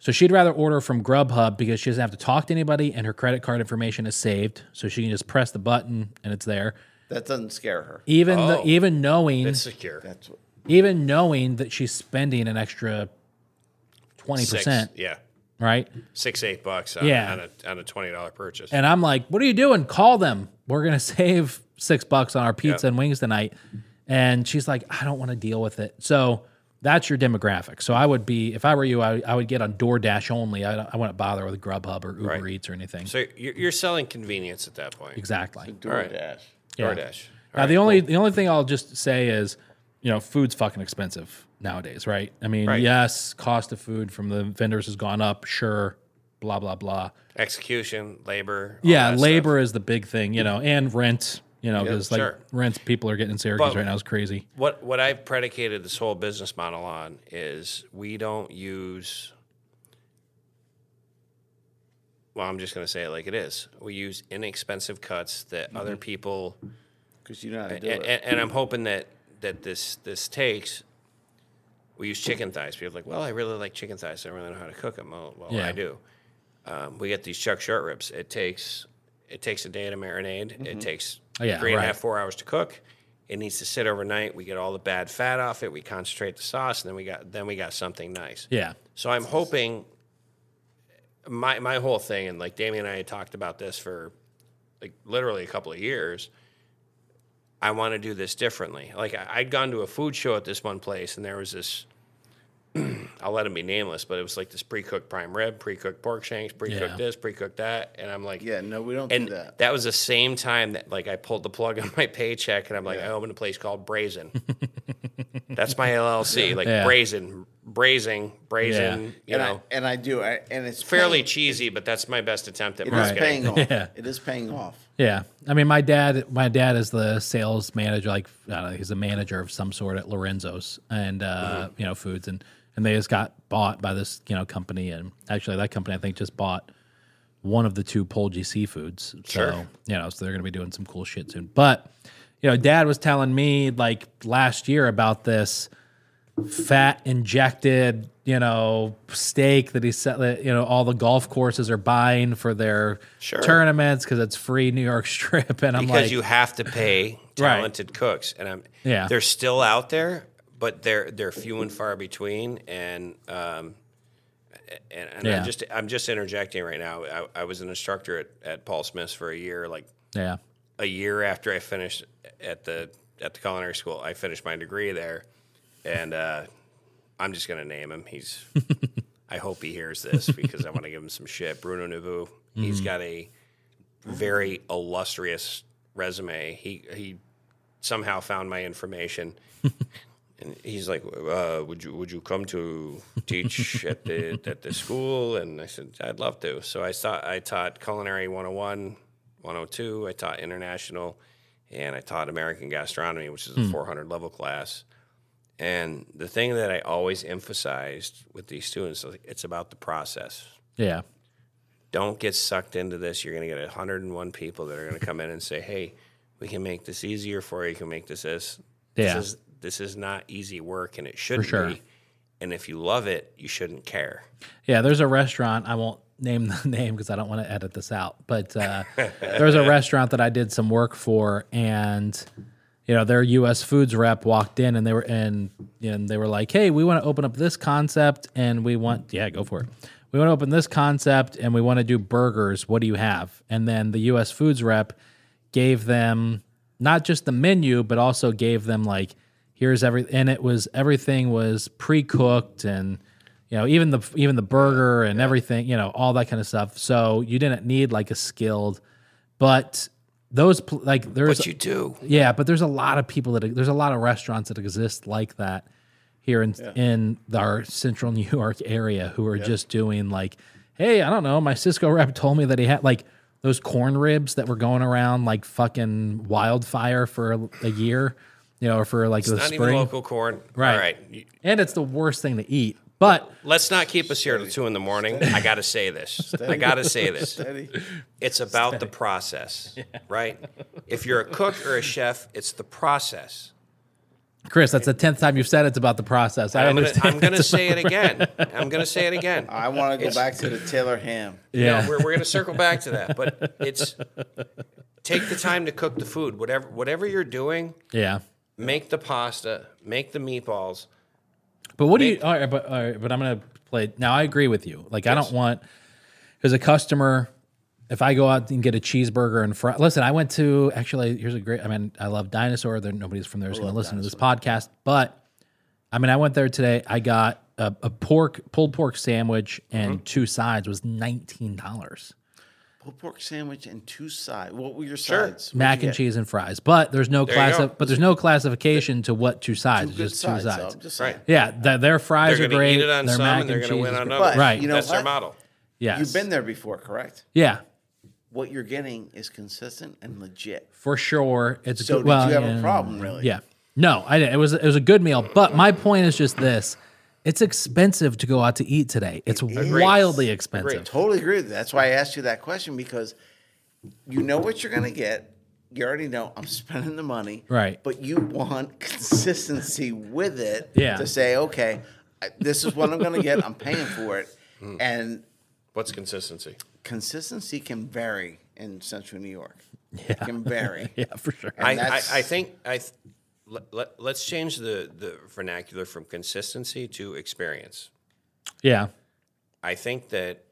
so she'd rather order from Grubhub because she doesn't have to talk to anybody, and her credit card information is saved, so she can just press the button and it's there. That doesn't scare her. Even the, Oh. even knowing It's secure. That's what. even knowing that she's spending an extra twenty percent. Yeah. right? Six, eight bucks on, Yeah. on, a, on a $20 purchase. And I'm like, "What are you doing? Call them. We're gonna save six bucks on our pizza and wings tonight." And she's like, "I don't want to deal with it." So that's your demographic. So I would be, if I were you, I, I would get on DoorDash only. I, I wouldn't bother with Grubhub or Uber Right. Eats or anything. so you're, you're selling convenience at that point. exactly. DoorDash. Yeah. DoorDash. Now, the only the only thing I'll just say is, you know, food's fucking expensive nowadays, right? I mean, Right. yes, cost of food from the vendors has gone up, sure, blah blah blah. Execution, labor. Yeah, that labor is the big thing, you know, and rent, you know, because like sure. rents, people are getting in Syracuse But- right now is crazy. What, what I've predicated this whole business model on is we don't use. Well, I'm just going to say it like it is. We use inexpensive cuts that other people Because you know how to and, do it. and, and I'm hoping that that this this takes. We use chicken thighs. People are like, well, I really like chicken thighs. I don't really know how to cook them. Well, well Yeah. I do. Um, we get these chuck short ribs. It takes it takes a day to marinade. It takes Oh, yeah, three and a half four hours to cook. It needs to sit overnight. We get all the bad fat off it. We concentrate the sauce, and then we got then we got something nice. Yeah, So I'm hoping my my whole thing, and like Damien and I had talked about this for like literally a couple of years. I want to do this differently. Like I, I'd gone to a food show at this one place, and there was this. I'll let it be nameless, but it was like this pre-cooked prime rib, pre-cooked pork shanks, pre-cooked Yeah. this, pre-cooked that, and I'm like, yeah, no, we don't and do that. that was the same time that like I pulled the plug on my paycheck, and I'm like, I opened a place called Brazen. That's my LLC, like Yeah. Brazen, Brazing, Brazen. You and know, I and I do, I, and it's fairly paying, cheesy, but that's my best attempt at It is marketing. paying off. Yeah. It is paying off. yeah. I mean, my dad, my dad is the sales manager. Like, I don't know, he's a manager of some sort at Lorenzo's and uh, Mm-hmm. you know foods, and and they just got bought by this you know company, and actually that company I think just bought one of the two Polgy seafoods. Sure. So, you know, so they're going to be doing some cool shit soon. But, you know, dad was telling me like last year about this fat injected, you know, steak that he said that, you know, all the golf courses are buying for their Sure. tournaments because it's free New York strip. And I'm because like, you have to pay Right. talented cooks, and I'm Yeah. they're still out there, but they're they're few and far between, and um, and, and Yeah. I'm just I'm just interjecting right now. I, I was an instructor at, at Paul Smith's for a year, like yeah, a year after I finished at the at the culinary school. I finished my degree there, and uh, I'm just gonna name him. He's. I hope he hears this because I want to give him some shit. Bruno Nouveau. He's got a very illustrious resume. He he somehow found my information. And he's like, uh, "Would you would you come to teach at the at the school?" And I said, "I'd love to." So I taught I taught culinary 101, 102. I taught international, and I taught American gastronomy, which is a 400 level class. And the thing that I always emphasized with these students, it's about the process. yeah, Don't get sucked into this. You're going to get 101 people that are going to come in and say, "Hey, we can make this easier for you. You can make this this." Yeah. This is this is not easy work, and it shouldn't sure. be. And if you love it, you shouldn't care. Yeah, there's a restaurant. I won't name the name because I don't want to edit this out. But uh, there's a restaurant that I did some work for, and you know their U.S. Foods rep walked in, and they were and and they were like, "Hey, we want to open up this concept, and we want yeah, go for it. We want to open this concept, and we want to do burgers. What do you have?" And then the U.S. Foods rep gave them not just the menu, but also gave them like here's every and it was everything was pre-cooked and you know even the even the burger and everything you know all that kind of stuff. So you didn't need like a skilled, but those like there's But you do. yeah, but there's a lot of people that there's a lot of restaurants that exist like that here in in our central New York area who are just doing like, hey, I don't know, my Sysco rep told me that he had like those corn ribs that were going around like fucking wildfire for a, a year, you know, or for like the Not even local corn. Right. All right. And it's the worst thing to eat. But Let's not keep us here till two in the morning. I got to say this. I got to say this. Steady. It's about the process, right? If you're a cook or a chef, it's the process. Chris, that's the tenth time you've said it's about the process. I I'm gonna. I'm gonna say it again. I'm gonna say it again. I want to go back to the Taylor ham. yeah. No, we're, we're gonna circle back to that, but it's take the time to cook the food. Whatever whatever you're doing, yeah. Make the pasta, make the meatballs. But what do you? Make- All right, but all right, but I'm gonna play. Now I agree with you. Like I don't want as a customer. If I go out and get a cheeseburger and fry, listen, I went to actually. Here's a great. I mean, I love Dinosaur. There, nobody's from there is going to listen to this podcast, but I mean, I went there today. I got a, a pork pulled pork sandwich and Mm-hmm. two sides was nineteen dollars. Pulled pork sandwich and two sides. What were your Sure. sides? What'd Mac you and get? cheese and fries, but there's no you class. go. But there's no classification to what two sides. Good just sides. two so sides. I'm just saying. Right. Yeah, th- their fries They're are gonna great. eat it on their some, mac and they're gonna cheese win is on great. others. But Right. you know That's their what? model. Yes. You've been there before, correct? Yeah, What you're getting is consistent and legit. for sure. It's So good. did well, you have yeah. a problem, really? Yeah. No, I didn't. It was it was a good meal, but my point is just this: it's expensive to go out to eat today. It's wildly expensive. Agreed. Totally agree. That's why I asked you that question because you know what you're going to get. You already know I'm spending the money. Right. But you want consistency with it Yeah. to say, okay, this is what I'm going to get. I'm paying for it. Hmm. And What's consistency? consistency can vary in central New York. Yeah. It can vary. Yeah, for sure. I, I, I think I th- let, let, let's change the, the vernacular from consistency to experience. Yeah, I think that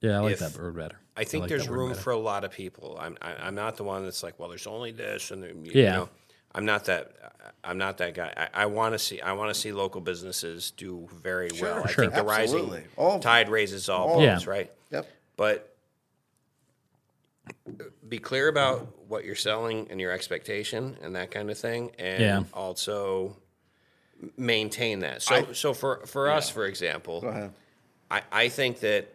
yeah, I like If- that word better. I think like there's room better. for a lot of people. I'm I, I'm not the one that's like, well, there's only this, and you Yeah. know, I'm not that. I'm not that guy. I, I want to see. I want to see local businesses do very well. I sure. think the Absolutely. rising All tide raises all All boats, them. right? Yep. But be clear about what you're selling and your expectation and that kind of thing, and Yeah. also maintain that. So, so for for us, for example, Go ahead. I, I think that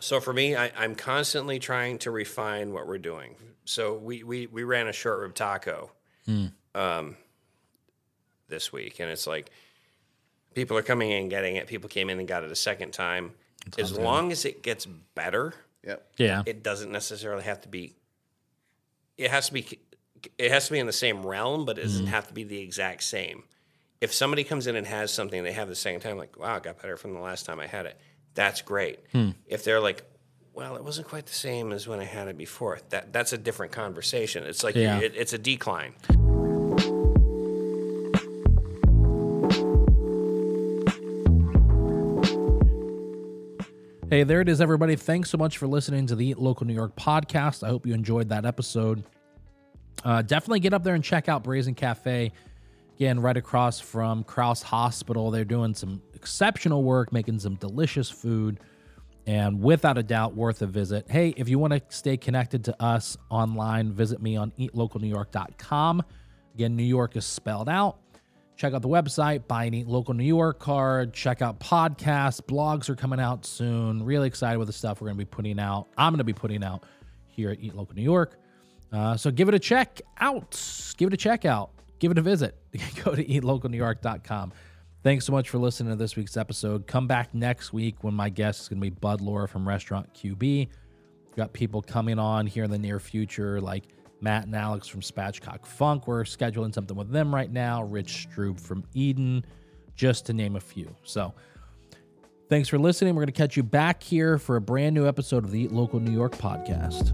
so for me I, i'm constantly trying to refine what we're doing so we we, we ran a short rib taco um, this week and it's like people are coming in and getting it people came in and got it a second time as long as it gets better Yep. Yeah, it doesn't necessarily have to be it has to be it has to be in the same realm but it doesn't mm-hmm. have to be the exact same. If somebody comes in and has something they have the second time like wow it got better from the last time i had it. That's great. Hmm. If they're like well it wasn't quite the same as when i had it before that that's a different conversation. It's like Yeah. it, it's a decline Hey, there it is, everybody. Thanks so much for listening to the Eat Local New York podcast. I hope you enjoyed that episode. Uh, definitely get up there and check out Brazen Cafe. Again, right across from Crouse Hospital. They're doing some exceptional work, making some delicious food, and without a doubt, worth a visit. Hey, if you want to stay connected to us online, visit me on eatlocalnewyork.com. Again, New York is spelled out. Check out the website, buy an Eat Local New York card, check out podcasts, blogs are coming out soon. Really excited with the stuff we're going to be putting out. I'm going to be putting out here at Eat Local New York. Uh, so give it a check out. Give it a check out. Give it a visit. Go to eatlocalnewyork.com. Thanks so much for listening to this week's episode. Come back next week when my guest is going to be Bud Laura from Restaurant QB. We've got people coming on here in the near future, like Matt and Alex from Spatchcock Funk. We're scheduling something with them right now. Rich Stroob from Eden, just to name a few. So thanks for listening. We're going to catch you back here for a brand new episode of the Eat Local New York podcast.